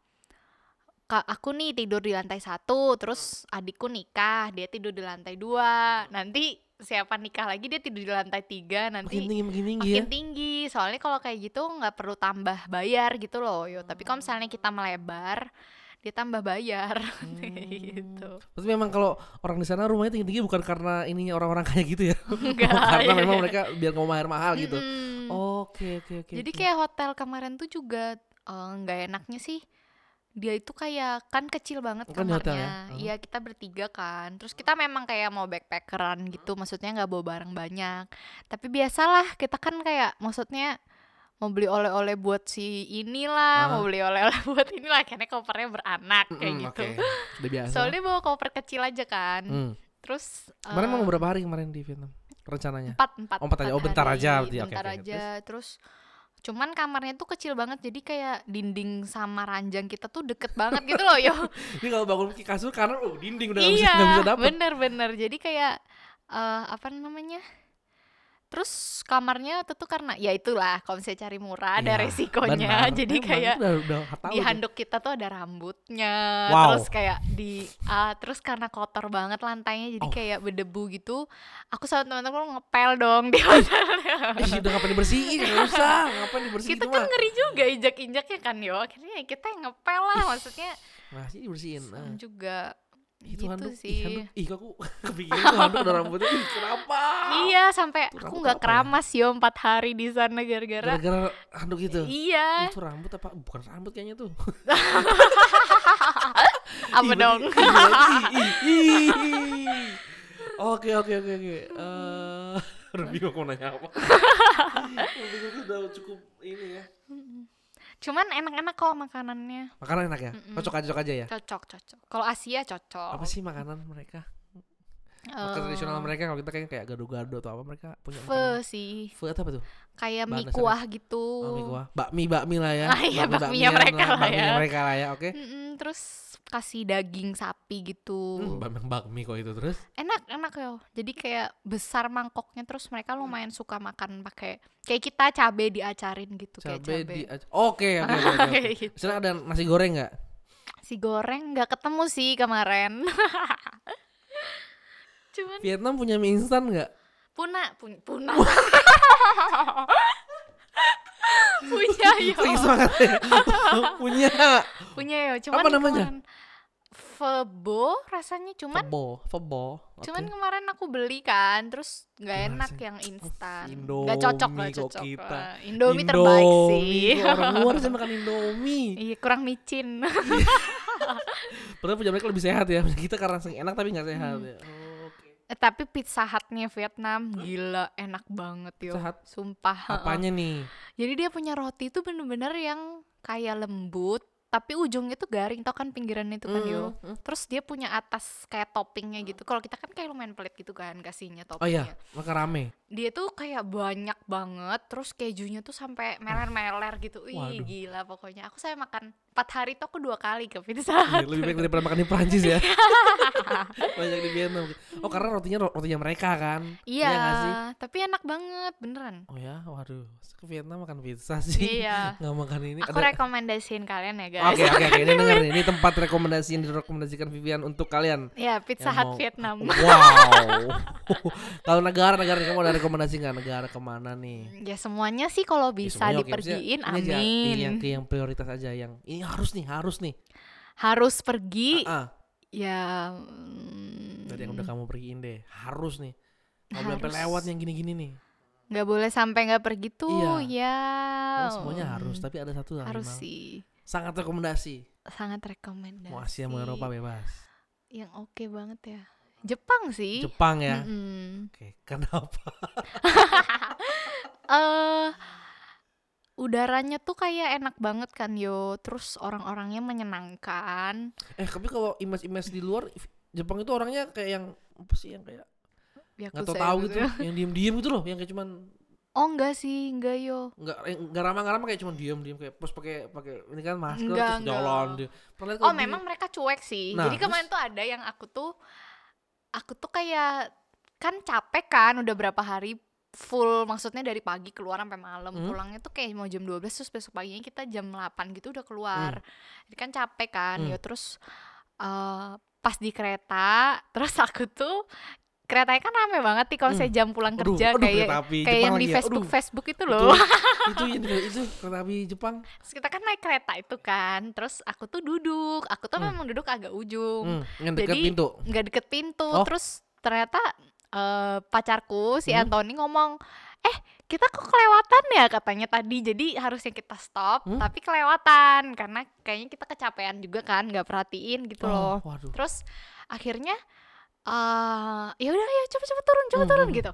aku nih tidur di lantai satu terus adikku nikah dia tidur di lantai dua. Nanti siapa nikah lagi dia tidur di lantai tiga Makin nanti tinggi makin tinggi makin ya. tinggi. Soalnya kalau kayak gitu nggak perlu tambah bayar gitu loh yo. Tapi kalau misalnya kita melebar dia tambah bayar *laughs* gitu Tapi memang kalau orang di sana rumahnya tinggi-tinggi bukan karena ininya orang-orang *laughs* kayak gitu ya. Enggak, karena iya, memang mereka biar ngomong mahal gitu. Oke, oke, oke. Jadi oke. kayak hotel kemarin tuh juga eh, nggak enaknya sih. Dia itu kayak kan kecil banget Kan ya? kamarnya. Oh. Iya kita bertiga kan. Terus kita memang kayak mau backpackeran gitu. Maksudnya nggak bawa barang banyak. Tapi biasalah kita kan kayak maksudnya mau beli oleh-oleh buat si inilah, Ah. mau beli oleh-oleh *laughs* buat inilah. Kayaknya kopernya beranak kayak Mm-mm, gitu. oke. Udah *laughs* biasa. Soalnya bawa koper kecil aja kan. Hmm. Terus Kemarin eh, mau berapa hari kemarin di Vietnam? Rencananya? empat empat Oh, empat aja. Oh, bentar hari, aja berarti. Bentar oke. aja terus cuman kamarnya tuh kecil banget jadi kayak dinding sama ranjang kita tuh deket banget gitu loh yo *laughs* Ini kalau bangun ke kasur kanan, oh dinding udah nggak bisa, iya nggak bisa dapet. bener-bener jadi kayak eh apa namanya terus kamarnya tentu karena ya itulah kalau misalnya cari murah ada Iya, resikonya benar. *laughs* jadi Emang, kayak udah, udah di tuh. handuk kita tuh ada rambutnya Wow. terus kayak di ah, terus karena kotor banget lantainya jadi Oh. kayak berdebu gitu aku sama teman-teman ngepel dong di *laughs* hotelnya Ih, udah ngapain dibersihin? Nggak usah, ngapain dibersihin kita kan mah. ngeri juga injak-injaknya kan yo akhirnya ya kita yang ngepel lah maksudnya Masih dibersihin. Nah, juga itu gitu handuk, ih, sih handuk, ih aku *laughs* kepikiran tuh handuk ada rambutnya, ih kenapa? iya sampai aku nggak ya? keramas yo empat hari di sana gara-gara Gara-gara handuk itu. iya Itu rambut apa? Bukan rambut kayaknya tuh. *laughs* apa Ih, dong. Ih, ih, ih. Oke oke oke oke. Eh, *laughs* udah bingung mau nanya apa. Itu udah cukup ini ya. Cuman enak-enak kok makanannya Makanan enak ya? Mm-mm. Cocok aja cocok aja ya. cocok cocok kalau Asia cocok Apa sih makanan mereka? Makan Eh, tradisional mereka kalau kita kayak kayak gado-gado atau apa mereka punya makanan. sih itu apa tuh? kayak mie kuah gitu Oh, mie kuah. Bakmi bakmi lah ya. Ah, iya, bakminya Bakmi-bakmian mereka lah ya. mereka lah ya. Oke. Mm-mm, terus kasih daging sapi gitu Hmm, bak- bakmi kok itu terus. enak enak yo jadi kayak besar mangkoknya terus mereka lumayan suka makan pakai kayak kita cabe diacarin gitu kayak Cabe cabe di Oke oke oke. *laughs* Kayak gitu. Misalnya ada nasi goreng nggak? si goreng nggak ketemu sih kemarin *laughs* cuman Vietnam punya mie instan nggak? puna punya puna *laughs* punya *laughs* yo ya. *laughs* punya. punya yo cuman Apa namanya? kemarin Febo rasanya cuman Febo, Febo. Oke. cuman kemarin aku beli kan terus nggak enak yang instan Indomie nggak cocok nggak cocok kita. Eh, Indomie, terbaik sih Indomie, Orang *laughs* luar sih makan Indomie. iya kurang micin Padahal punya mereka lebih sehat ya. Kita karena enak tapi nggak sehat Hmm. ya. Eh, tapi pizza hutnya Vietnam gila enak banget yo Pizza Hut? sumpah. Apanya nih? jadi dia punya roti itu bener-bener yang kayak lembut tapi ujungnya tuh garing tau kan pinggirannya itu kan yo Hmm, terus dia punya atas kayak toppingnya gitu kalau kita kan kayak lumayan pelit gitu kan kasihnya Oh toppingnya iya, makan rame. dia tuh kayak banyak banget terus kejunya tuh sampai meler-meler gitu Waduh. gila pokoknya aku saya makan empat hari tuh aku dua kali ke Pizza. Iya, Hut lebih baik daripada makan di Prancis ya. *laughs* Banyak di Vietnam. Oh karena rotinya ro- rotinya mereka kan? Iya nggak sih? tapi enak banget beneran. Oh ya waduh ke Vietnam makan pizza sih. Iya. *laughs* Nggak makan ini. Aku ada rekomendasiin kalian ya guys. Oke oke oke. Ini *laughs* denger nih. Ini tempat rekomendasi yang direkomendasikan Vivian untuk kalian. ya Pizza Hut mau- Vietnam. Wow. Kalau negara negara kamu ada rekomendasi nggak? Negara ke mana nih? ya semuanya sih kalau Ya, bisa semuanya. Maksudnya dipergiin ini aja, amin. Yang yang prioritas aja yang ini harus nih harus nih. harus pergi Ah, ah. ya mm, dari yang udah kamu pergiin deh harus nih. Nggak boleh sampai lewat yang gini-gini nih. nggak boleh sampai nggak pergi tuh Iya. ya Oh, semuanya harus mm, tapi ada satu yang harus sih sangat rekomendasi. sangat rekomendasi Mau Asia mau Eropa bebas. yang oke banget ya Jepang sih Jepang ya. Mm-mm. Oke, *laughs* kenapa? *laughs* eh udaranya tuh kayak enak banget kan yo. Terus orang-orangnya menyenangkan. Eh, tapi kalau image-image di luar Jepang itu orangnya kayak yang apa sih yang kayak nggak Yakuza, tahu gitu Yakuza. yang diem diem gitu loh yang kayak cuman oh enggak sih enggak yo. Nggak eh, nggak ramah nggak ramah kayak cuman diem diem kayak terus pakai pakai ini kan masker Enggak, terus enggak. jalan dia. Oh kalau di- memang mereka cuek sih. Nah, jadi kemarin tuh ada yang aku tuh aku tuh kayak kan capek kan udah berapa hari full maksudnya dari pagi keluar sampai malam Hmm. pulangnya tuh kayak mau jam 12 terus besok paginya kita jam 8 gitu udah keluar jadi kan capek kan Hmm. ya terus eh, pas di kereta terus aku tuh keretanya kan rame banget nih kalau Hmm. saya jam pulang aduh, kerja aduh, kayak api kayak Jepang yang di lagi ya. Facebook Aduh, Facebook itu *laughs* itu, loh itu itu itu kereta api Jepang terus kita kan naik kereta itu kan terus aku tuh duduk aku tuh Hmm. memang duduk agak ujung hmm, yang dekat Jadi, pintu nggak deket pintu Oh. terus ternyata eh, pacarku si Hmm. Anthony ngomong eh kita kok kelewatan ya? Katanya tadi. Jadi harusnya kita stop Hmm? tapi kelewatan. Karena kayaknya kita kecapean juga kan nggak perhatiin gitu loh. oh, waduh. Terus akhirnya eh ya udah ya cepet turun cepet Hmm, turun hmm. gitu.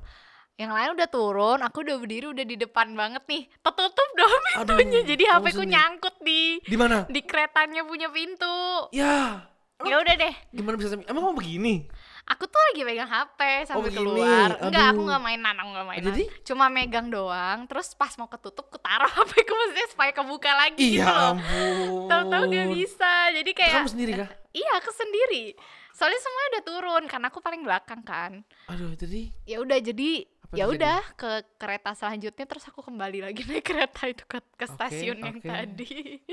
Yang lain udah turun aku udah berdiri udah di depan banget nih. Tertutup dong aduh pintunya. Jadi HP ku nyangkut di di mana? di keretanya punya pintu. Ya. Ya udah deh. Gimana bisa emang mau begini Aku tuh lagi megang HP sambil begini. keluar. Enggak, aku nggak mainan, aku nggak mainan. jadi Cuma megang doang. Terus pas mau ketutup, ketaruh *laughs* HP ku maksudnya supaya kebuka lagi gitu iya loh. ampun Tahu-tahu gak bisa. Jadi kayak kamu sendiri kah iya aku sendiri. Soalnya semua udah turun karena aku paling belakang kan. aduh jadi Ya udah jadi ya udah ke kereta selanjutnya terus aku kembali lagi naik kereta itu ke, ke stasiun yang oke. tadi.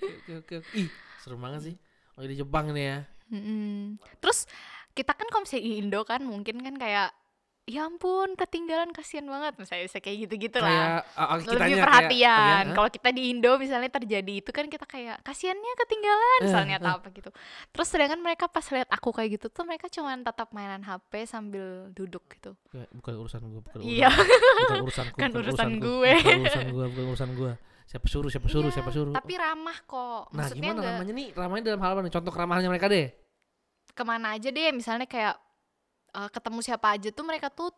oke oke oke. ih seru banget sih oh di Jepang nih ya Mm-mm. Terus kita kan kalau misalnya di Indo kan mungkin kan kayak ya ampun ketinggalan kasihan banget. Misalnya bisa kayak gitu-gitu lah. Kayak ah, ah, lebih kayak- perhatian. kalau kita di Indo misalnya terjadi itu kan kita kayak kasihannya ketinggalan Eh, misalnya eh. atau apa gitu. Terus sedangkan mereka pas lihat aku kayak gitu tuh mereka cuman tetap mainan HP sambil duduk gitu. Bukan urusan gue bukan urusan iya bukan urusanku Kan bukan urusan gue. bukan urusan gue bukan urusan gue siapa suruh siapa suruh Iya, siapa suruh. tapi ramah kok. Nah maksudnya gimana nggak ramahnya nih? Ramahnya dalam hal apa nih? Contoh keramahannya mereka deh ke mana aja deh misalnya kayak eh, ketemu siapa aja tuh mereka tuh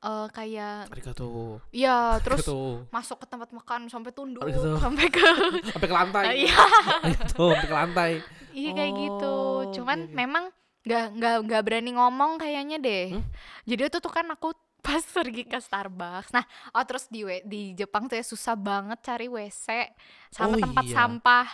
eh, kayak arigato. Ya terus arigato masuk ke tempat makan sampai tunduk Arigato. *laughs* sampai ke *laughs* sampai ke lantai. Iya. *laughs* Arigato sampai ke lantai. Iya kayak gitu. Oh, cuman oke, oke. memang nggak nggak nggak berani ngomong kayaknya deh. Hmm? jadi itu tuh kan aku pas pergi ke Starbucks. Nah oh terus di di Jepang tuh ya susah banget cari WC sama Oh, tempat iya. sampah.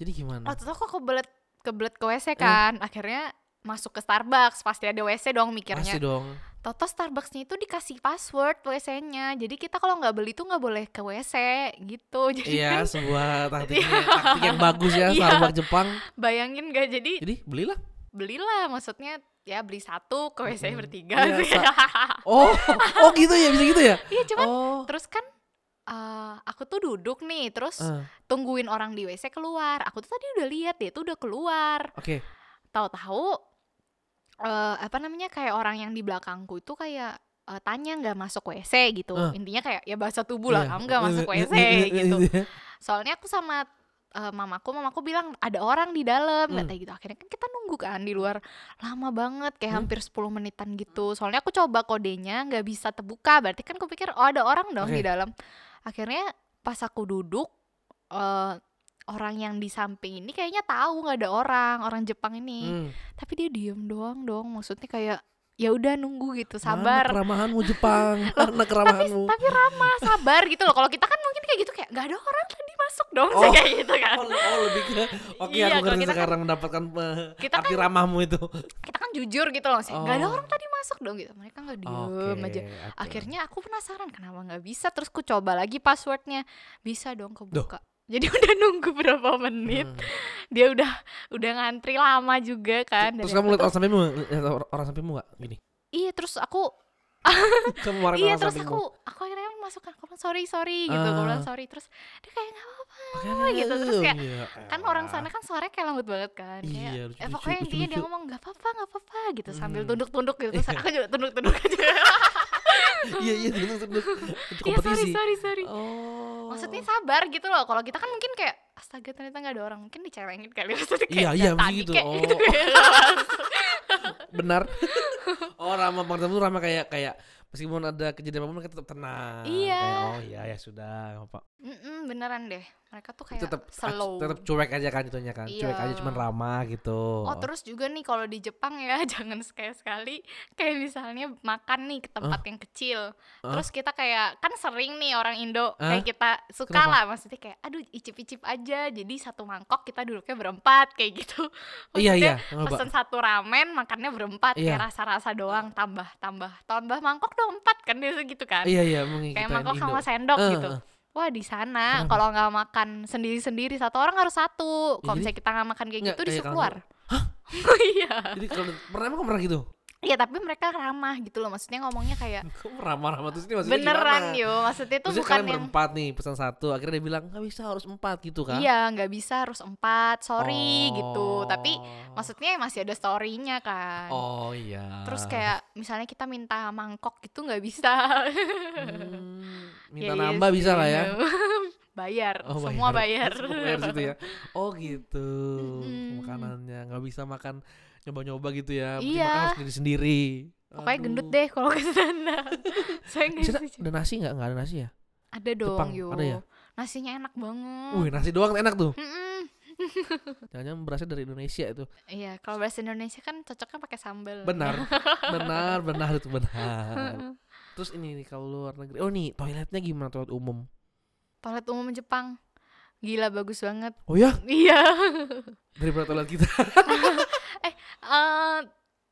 Jadi gimana? Waktu itu aku kebelet kebelet ke Eh. WC kan. Akhirnya masuk ke Starbucks pasti ada WC dong mikirnya. Pasti dong. Toto Starbucksnya itu dikasih password WC-nya jadi kita kalau nggak beli tuh nggak boleh ke WC gitu. *laughs* Jadi iya kan sebuah taktik taktik yang bagus ya *laughs* Iya. Starbucks Jepang. Bayangin gak jadi jadi belilah. belilah maksudnya ya beli satu ke WC bertiga Iya, sih. *laughs* oh oh gitu ya bisa gitu ya? Iya cuman oh. terus kan eh, aku tuh duduk nih terus eh, tungguin orang di WC keluar. Aku tuh tadi udah lihat dia tuh udah keluar. oke Tahu-tahu eh apa namanya kayak orang yang di belakangku itu kayak eh, tanya nggak masuk WC gitu. Eh. Intinya kayak ya bahasa tubuh lah, Iya. kamu nggak masuk WC eh, eh, gitu. eh, Soalnya aku sama eh, mamaku, mamaku bilang ada orang di dalam Hmm. gitu. Akhirnya kan kita nunggu kan di luar lama banget kayak Hmm. hampir 10 menitan gitu. Soalnya aku coba kodenya nggak bisa terbuka. Berarti kan aku pikir oh ada orang dong di Oke. dalam. Akhirnya pas aku duduk eh, orang yang di samping ini kayaknya tahu nggak ada orang, orang Jepang ini. Hmm. Tapi dia diem doang dong. Maksudnya kayak ya udah nunggu gitu Mana sabar. keramahanmu Jepang. *laughs* Mana keramahanmu tapi ramah sabar gitu loh. Kalau kita kan mungkin kayak gitu kayak nggak ada orang tadi masuk dong Oh. kayak gitu kan. Oh, oh lebih ke Oke Iya, aku ngerti kan- sekarang mendapatkan kita arti ramahmu itu. kita kan jujur gitu loh sih nggak ada Oh. orang tadi masuk dong gitu. Mereka nggak diem Oke, aja. oke. akhirnya aku penasaran kenapa nggak bisa? Terus ku coba lagi passwordnya. Bisa dong kebuka jadi *laughs* udah nunggu berapa menit Hmm. dia udah udah ngantri lama juga kan Terus kamu lihat orang sampingmu lihat orang- sampingmu gak gini. Iya terus aku *laughs* iya terus aku aku akhirnya masukkan aku bilang sorry sorry gitu aku bilang Ah. sorry terus dia kayak nggak apa-apa Makanya, gitu. Terus kayak iya, kan orang sana kan suaranya kayak lembut banget kan kayak Iya, eh, lucu-lucu, pokoknya intinya dia lucu-lucu. ngomong nggak apa-apa nggak apa-apa gitu sambil Hmm. tunduk-tunduk gitu. Terus aku juga tunduk-tunduk aja *laughs* iya iya tunduk tunduk Itu iya sorry kompetisi. sorry sorry oh. Maksudnya sabar gitu loh. Kalau kita kan mungkin kayak astaga ternyata nggak ada orang. Mungkin dicelengin kali. *laughs* Maksudnya kayak Iya, iya, "Dari mesti tadi gitu. kayak Oh. gitu. *laughs* Benar. Oh ramah banget itu ramah kayak kayak meskipun ada kejadian apa pun mereka tetap tenang. Iya. Kayak, oh iya ya sudah apa Mm-mm, beneran deh mereka tuh kayak tetap slow tetap cuek aja kan itunya kan cuek Iya. aja cuman ramah gitu Oh terus juga nih kalau di Jepang ya *laughs* jangan sekali-sekali kayak misalnya makan nih ke tempat yang kecil Hah? terus kita kayak kan sering nih orang Indo Hah? kayak kita suka Kenapa? lah maksudnya kayak aduh icip-icip aja jadi satu mangkok kita duduknya berempat kayak gitu *laughs* iya iya Maksudnya nggak apa. pesen satu ramen makannya berempat Iya. kayak rasa-rasa doang tambah tambah tambah mangkok dong empat kan biasa gitu kan iya iya kayak mangkok Indo. sama sendok Eh, gitu. Wah di sana kalau nggak makan sendiri-sendiri satu orang harus satu. Kalau jadi- misalnya kita nggak makan kayak gitu kayak disuruh kalau- keluar. *laughs* Iya. jadi kalau pernah emang pernah gitu Iya tapi mereka ramah gitu loh. Maksudnya ngomongnya kayak *laughs* kamu ramah ramah terus ini maksudnya beneran gimana? yo. Maksudnya itu Maksudnya bukan kalian yang berempat nih pesan satu akhirnya dia bilang nggak bisa harus empat gitu kan iya nggak bisa harus empat. Sorry gitu. Tapi Oh. maksudnya masih ada storynya kan. oh iya Terus kayak misalnya kita minta mangkok gitu nggak bisa. Hmm, *laughs* minta Ya nambah bisa lah ya *laughs* bayar. Oh, Semua bayar. Semua bayar situ ya. Oh gitu. Mm-mm. Makanannya nggak bisa makan nyoba-nyoba gitu ya. Berarti Iya. makan harus sendiri-sendiri. Pokoknya Aduh. gendut deh kalau ke sana. *laughs* Saya nggak ada nasi nggak? Nggak ada nasi ya? Ada dong Jepang, yo. ada ya? Nasinya enak banget. Wih nasi doang enak tuh. Mm-mm. *laughs* Jangan-jangan berasal dari Indonesia itu. Iya, kalau bahasa Indonesia kan cocoknya pakai sambal. Benar, *laughs* benar, benar itu benar. Terus ini nih kalau luar negeri. Oh nih toiletnya gimana toilet umum? Toilet umum Jepang. Gila bagus banget. Oh ya Iya. daripada toilet kita. Eh,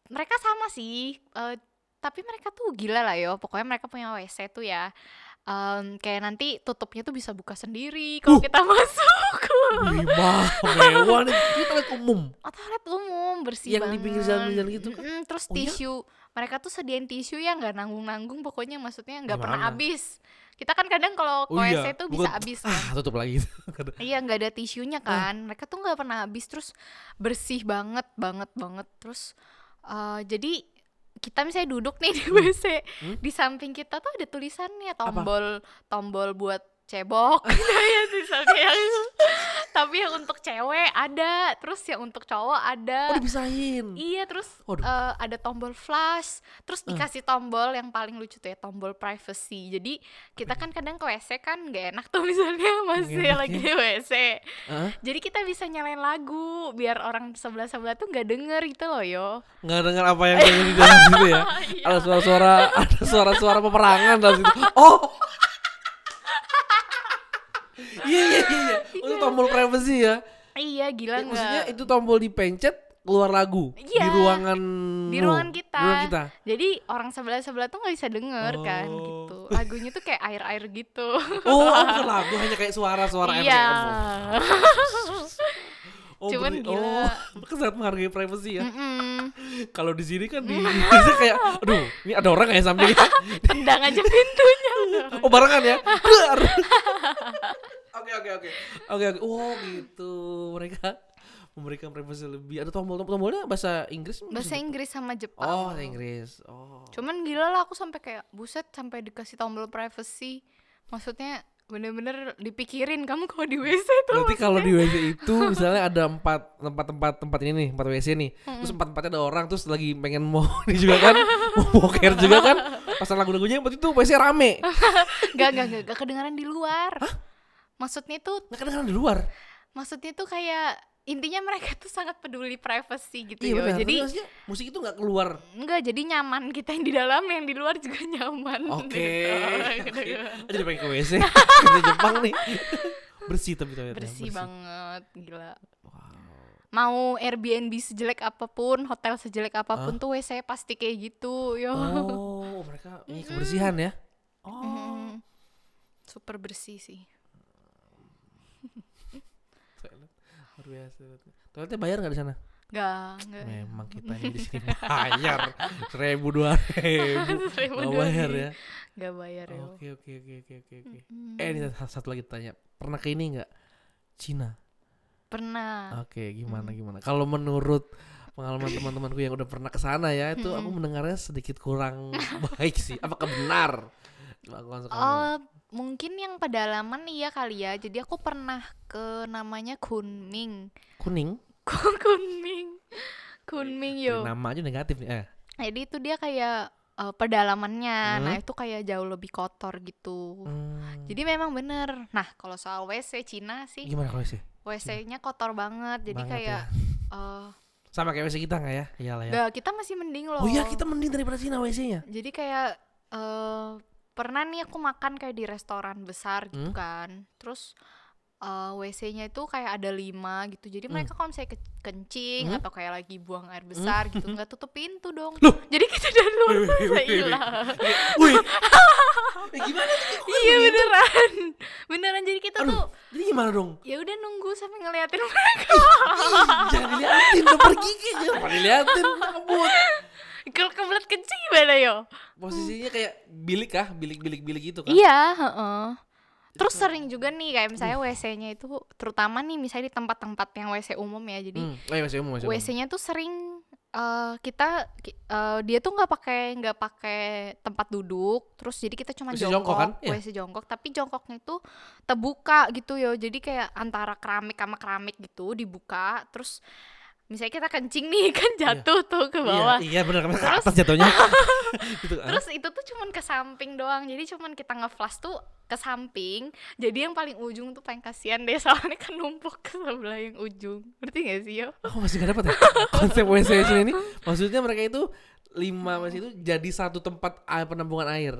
mereka sama sih. Eh, tapi mereka tuh gila lah yo. Pokoknya mereka punya WC tuh ya. Em, kayak nanti tutupnya tuh bisa buka sendiri kalau Uh. kita *laughs* masuk. Wih mah mewah nih. Ini toilet umum. Oh, toilet umum bersih Yang di banget. pinggir jalan-jalan gitu kan? Mm-mm, terus Oh, iya? tisu. Mereka tuh sediain tisu ya nggak nanggung-nanggung. Pokoknya maksudnya nggak pernah Gimana? habis. Kita kan kadang kalau Oh WC iya, tuh bisa habis kan. Ah tutup lagi. *laughs* Iya nggak ada tisunya kan. Mereka tuh nggak pernah habis terus bersih banget banget banget terus eh, jadi kita misalnya duduk nih di WC Hmm? di samping kita tuh ada tulisannya tombol tombol buat cebok gitu ya misalnya yang tapi yang untuk cewek ada terus yang untuk cowok Oh ada dipisahin. iya terus Waduh. eh, ada tombol flash terus Eh. dikasih tombol yang paling lucu tuh ya tombol privacy jadi kita kan kadang ke WC kan gak enak tuh *laughs* misalnya masih enak lagi ya. di WC Hah? jadi kita bisa nyalain lagu biar orang sebelah sebelah tuh nggak denger gitu loh yo nggak dengar apa yang di dalam situ ya. *laughs* Iya. Ada suara-suara, *laughs* ada suara-suara peperangan dalam situ. Oh. Iya iya iya. iya. *laughs* Oh, itu tombol privacy ya. iya gila Ya, maksudnya nggak itu tombol dipencet keluar lagu Iya. di ruangan Di ruangan kita. Di ruangan kita. jadi orang sebelah sebelah tuh nggak bisa denger kan Oh. gitu lagunya tuh kayak air air gitu Oh, oh, bukan lagu hanya kayak suara-suara air iya *laughs* Oh, Cuman berarti- gila. Oh, *laughs* mereka sangat menghargai privacy ya. Kalau di sini kan di Indonesia *laughs* kayak, aduh, ini ada orang nggak ya sampingnya? *laughs* tendang aja pintunya. Oh barengan ya? Oke oke oke. Oke oke. Oh gitu. Mereka memberikan privasi lebih. Ada tombol tombolnya bahasa Inggris? Bahasa Inggris sama Jepang. Oh bahasa Inggris. Oh. Cuman gila lah aku sampai kayak buset sampai dikasih tombol privacy. Maksudnya bener-bener dipikirin kamu kalau di WC tuh berarti kalau di WC itu *laughs* misalnya ada empat tempat tempat tempat ini nih empat WC nih. Terus empat empatnya ada orang terus lagi pengen mau *laughs* ini juga kan mau *laughs* boker juga kan. Pasang lagu-lagunya berarti tuh WC rame. Gak, gak, gak, gak kedengaran di luar. Maksudnya tuh, nggak kedengeran di luar? Maksudnya tuh kayak intinya mereka tuh sangat peduli privacy gitu Iya ya jadi musik itu nggak keluar. enggak jadi nyaman kita yang di dalam yang di luar juga nyaman Oke. gitu. Jadi pengen ke WC. *laughs* Di Jepang nih. Bersih tapi toiletnya. bersih banget gila Wow. mau Airbnb sejelek apa pun hotel sejelek apa pun tuh WC pasti kayak gitu yo Oh, mereka ini kebersihan ya. Oh. Mm, super bersih sih Toilet luar biasa. Toiletnya bayar nggak di sana? Enggak, enggak. Memang kita ini di sini bayar *laughs* seribu dua ribu. *laughs* Dua bayar ya. Nggak bayar ya. Oke oke oke oke oke oke. Eh ini satu lagi tanya. Pernah ke ini nggak? Cina. Pernah. Oke, gimana Mm. gimana? Kalau menurut pengalaman teman-temanku yang udah pernah ke sana ya, itu aku Mm-mm. mendengarnya sedikit kurang *laughs* baik sih. Apakah benar? Langsung kamu. Oh, mungkin yang pedalaman iya kali ya. Jadi aku pernah ke namanya Kunming. Kuning? *laughs* Kunming. Kunming yo. Nama aja negatif nih. Eh. Jadi itu dia kayak eh, pedalamannya. Hmm. Nah, itu kayak jauh lebih kotor gitu. Hmm. Jadi memang bener. Nah, kalau soal WC Cina sih, gimana kalau sih? WC-nya kotor banget. Jadi Banget kayak ya. eh Sama kayak WC kita nggak ya? Iyalah ya. nggak, kita masih mending loh. Oh iya, kita mending daripada Cina WC-nya. Jadi kayak eh pernah nih aku makan kayak di restoran besar gitu Hmm. kan. Terus eh WC-nya itu kayak ada lima gitu. Jadi Hmm. mereka kalau misalnya ke- kencing Hmm. atau kayak lagi buang air besar gitu Hmm. *laughs* nggak tutup pintu dong. Loh? Jadi kita dari luar bisa hilang. Wih. *laughs* Eh, gimana? Iya begitu? beneran. Beneran jadi kita Aduh. tuh Jadi gimana dong? ya udah nunggu sampai ngeliatin *laughs* mereka. Jangan diliatin, udah pergi. Jangan diliatin, kebut. Kalau kebelet kencing gimana yo? Posisinya kayak bilik kah? Bilik-bilik-bilik gitu kan? Iya, heeh. Terus sering juga nih kayak misalnya WC-nya itu terutama nih misalnya di tempat-tempat yang WC umum ya. Jadi Hmm. Oh, iya, WC umum, WC umum. WC-nya tuh sering eh, kita ki- eh, dia tuh nggak pakai nggak pakai tempat duduk terus jadi kita cuma WC jongkok, jongkok kan? Iya. WC jongkok tapi jongkoknya itu terbuka gitu yo jadi kayak antara keramik sama keramik gitu dibuka terus misalnya kita kencing nih *laughs* kan jatuh tuh ke bawah Iya, iya benar kan ke Terus- atas jatuhnya. *laughs* gitu kan. Terus itu tuh cuman ke samping doang. Jadi cuman kita nge-flash tuh ke samping. Jadi yang paling ujung tuh paling kasihan deh soalnya kan numpuk ke sebelah yang ujung. Ngerti gak sih yo? Aku masih gak dapat ya *laughs* konsep WC di sini. Maksudnya mereka itu lima WC itu jadi satu tempat air penampungan air.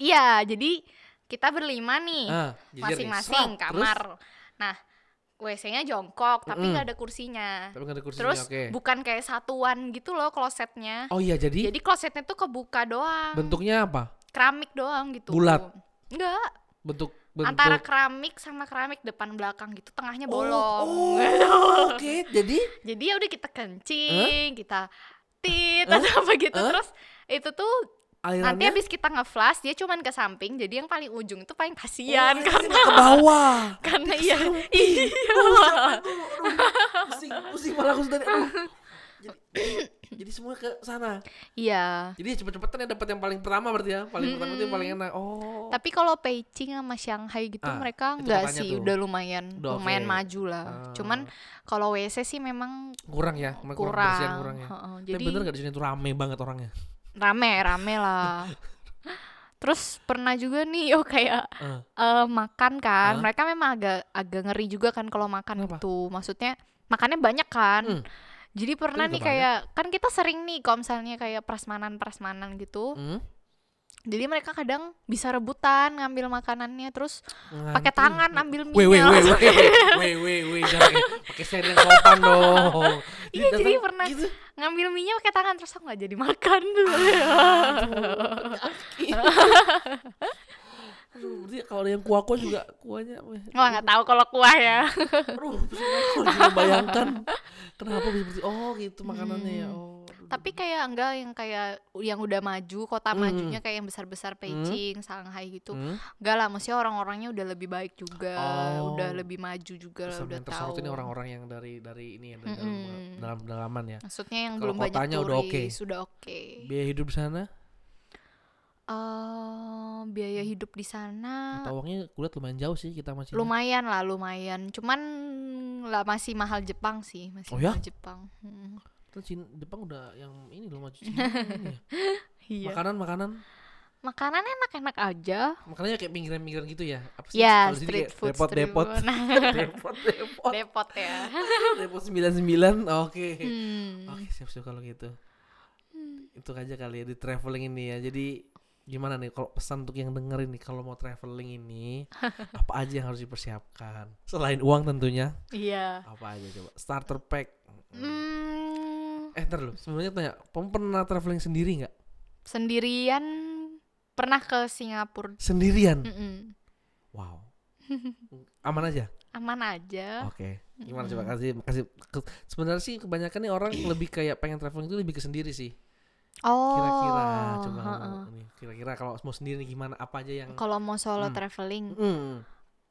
Iya, jadi kita berlima nih. Ah. Masing-masing kamar. Nah, WC-nya jongkok tapi nggak ada kursinya. Tapi gak ada kursinya, Terus oke. bukan kayak satuan gitu loh klosetnya. Oh iya, jadi, Jadi klosetnya tuh kebuka doang. bentuknya apa? keramik doang gitu. Bulat? Enggak, Bentuk bentuk antara keramik sama keramik depan belakang gitu tengahnya Oh, bolong Oh, *laughs* oke. Jadi jadi ya udah kita kencing kita tit atau apa gitu Hah? terus itu tuh nanti alirannya habis kita nge-flash dia cuman ke samping jadi yang paling ujung itu paling kasihan oh, karena ke bawah. *laughs* karena iya *laughs* iya *laughs* Oh, pusing, pusing malah aku sudah. Jadi, jadi semua ke sana. iya Jadi cepet-cepetan ya dapat yang paling pertama berarti ya. Paling pertama itu yang paling enak. Oh. tapi kalau Beijing sama Shanghai gitu Ah, mereka makanya sih tuh. udah lumayan Udah lumayan oke. maju lah Ah. cuman kalau WC sih memang kurang ya, kurang, kurang kurang, ya. Tapi jadi bener gak di sini tuh rame banget orangnya? Rame rame lah terus pernah juga nih oh kayak Eh, eh makan kan Hah? mereka memang agak agak ngeri juga kan kalau makan Kenapa? itu maksudnya makannya banyak kan Hmm. jadi pernah juga nih kayak kan kita sering nih kalau misalnya kayak prasmanan prasmanan gitu hmm? Jadi mereka kadang bisa rebutan ngambil makanannya terus pakai tangan ambil mie Weh, weh, weh, weh, weh, weh, weh, jangan kayak pakai sen yang sopan dong. Iya, jadi pernah. Gitu. ngambil mie pakai tangan terus aku nggak jadi makan dulu Aduh, berarti kalau ada yang kuah-kuah juga kuahnya, wah nggak tahu kalau kuah ya Aduh, aku lagi membayangkan kenapa bisa seperti oh gitu makanannya ya. Hmm. Oh. tapi kayak enggak yang kayak yang udah maju kota Hmm. majunya kayak yang besar-besar Beijing Shanghai gitu Hmm? enggak lah maksudnya orang-orangnya udah lebih baik juga Oh. udah lebih maju juga lah, udah tahu ini orang-orang yang dari dari ini ya dari dalam Mm-mm. dalam dalaman ya. maksudnya yang Kalau belum banyak turis udah oke. sudah oke Biaya hidup di sana, Eh, biaya hidup di sana atau uangnya kulihat lumayan jauh sih kita masih. lumayan lah lumayan cuman lah masih mahal Jepang sih masih Oh ya? mahal Jepang Hmm. Terus Cina, Jepang udah yang ini loh maju Cina ini ya. *laughs* iya Makanan makanan Makanan enak-enak aja. Makanya kayak pinggiran-pinggiran gitu ya. Apa Ya, Kalau di sini street kayak food, Depot, street depot, food. *laughs* *laughs* depot, depot, Depot ya. depot sembilan sembilan. Oke. Hmm. Oke, siap-siap kalau gitu. Itu aja kali ya di traveling ini ya. Jadi gimana nih kalau pesan untuk yang dengerin nih kalau mau traveling ini *laughs* apa aja yang harus dipersiapkan? Selain uang tentunya. Iya. apa aja coba? Starter pack. Hmm, eh ntar lu sebenarnya tanya kamu pernah traveling sendiri nggak? Sendirian pernah ke Singapura. sendirian? Mm-mm. wow. *laughs* Aman aja? Aman aja. oke. Gimana coba? Kasih kasih sebenarnya sih kebanyakan nih orang *clears throat* lebih kayak pengen traveling itu lebih ke sendiri sih Oh. kira-kira coba nih kira-kira kalau mau sendiri gimana apa aja yang Kalau mau solo Hmm. traveling, Hmm,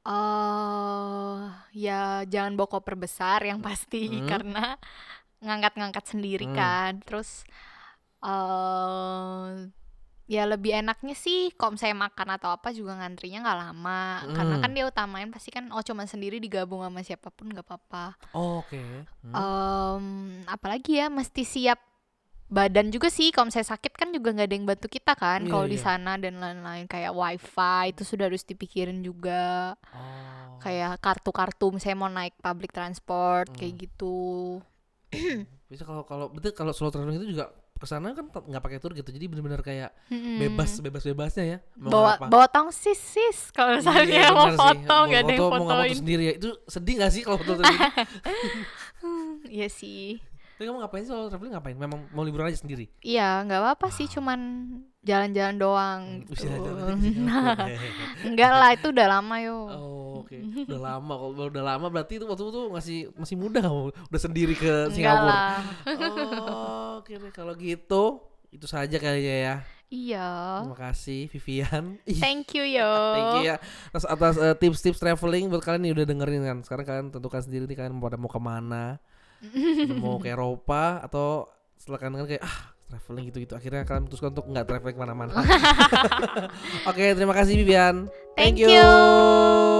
eh ya jangan bawa koper besar yang pasti Hmm. *laughs* karena ngangkat-ngangkat sendiri Hmm. kan. Terus eh ya lebih enaknya sih kalau misalnya makan atau apa juga ngantrinya nggak lama karena Hmm. kan dia utamain pasti kan oh cuma sendiri digabung sama siapa pun nggak apa-apa. oh, oke Hmm. Em, apalagi ya mesti siap badan juga sih kalau misalnya sakit kan juga nggak ada yang bantu kita kan Iya, kalau di iya. sana dan lain-lain kayak wifi itu sudah harus dipikirin juga oh. kayak kartu-kartu misalnya mau naik public transport Hmm. kayak gitu *clears throat* bisa kalau kalau betul kalau solo traveling itu juga ke sana kan nggak pakai tour gitu jadi benar-benar kayak Mm-mm. bebas bebas bebasnya ya mau Hmm. bawa apa. bawa tongsis sis kalau misalnya Iya, mau foto nggak ada yang foto, mau nggak foto fotoin sendiri ya itu sedih gak sih kalau foto sendiri *laughs* iya sih tapi kamu ngapain sih kalau traveling? Ngapain? Memang mau liburan aja sendiri? Iya nggak apa-apa sih cuman jalan-jalan doang Hmm, gitu. bisa jalan ke Singapura. enggak lah itu udah lama yo. Oh oke udah lama kalau udah lama berarti itu waktu itu masih masih muda kamu udah sendiri ke Singapura? oh oke deh kalau gitu itu saja kayaknya ya iya. Terima kasih Vivian. Thank you yo. *laughs* Thank you ya. Atas atas eh, tips-tips traveling buat kalian yang udah dengerin kan. Sekarang kalian tentukan sendiri nih kalian pada mau ke mana. Mau ke Eropa atau setelah kalian kayak ah traveling gitu-gitu akhirnya kalian memutuskan untuk nggak traveling ke mana-mana. *laughs* Oke terima kasih Vivian. thank you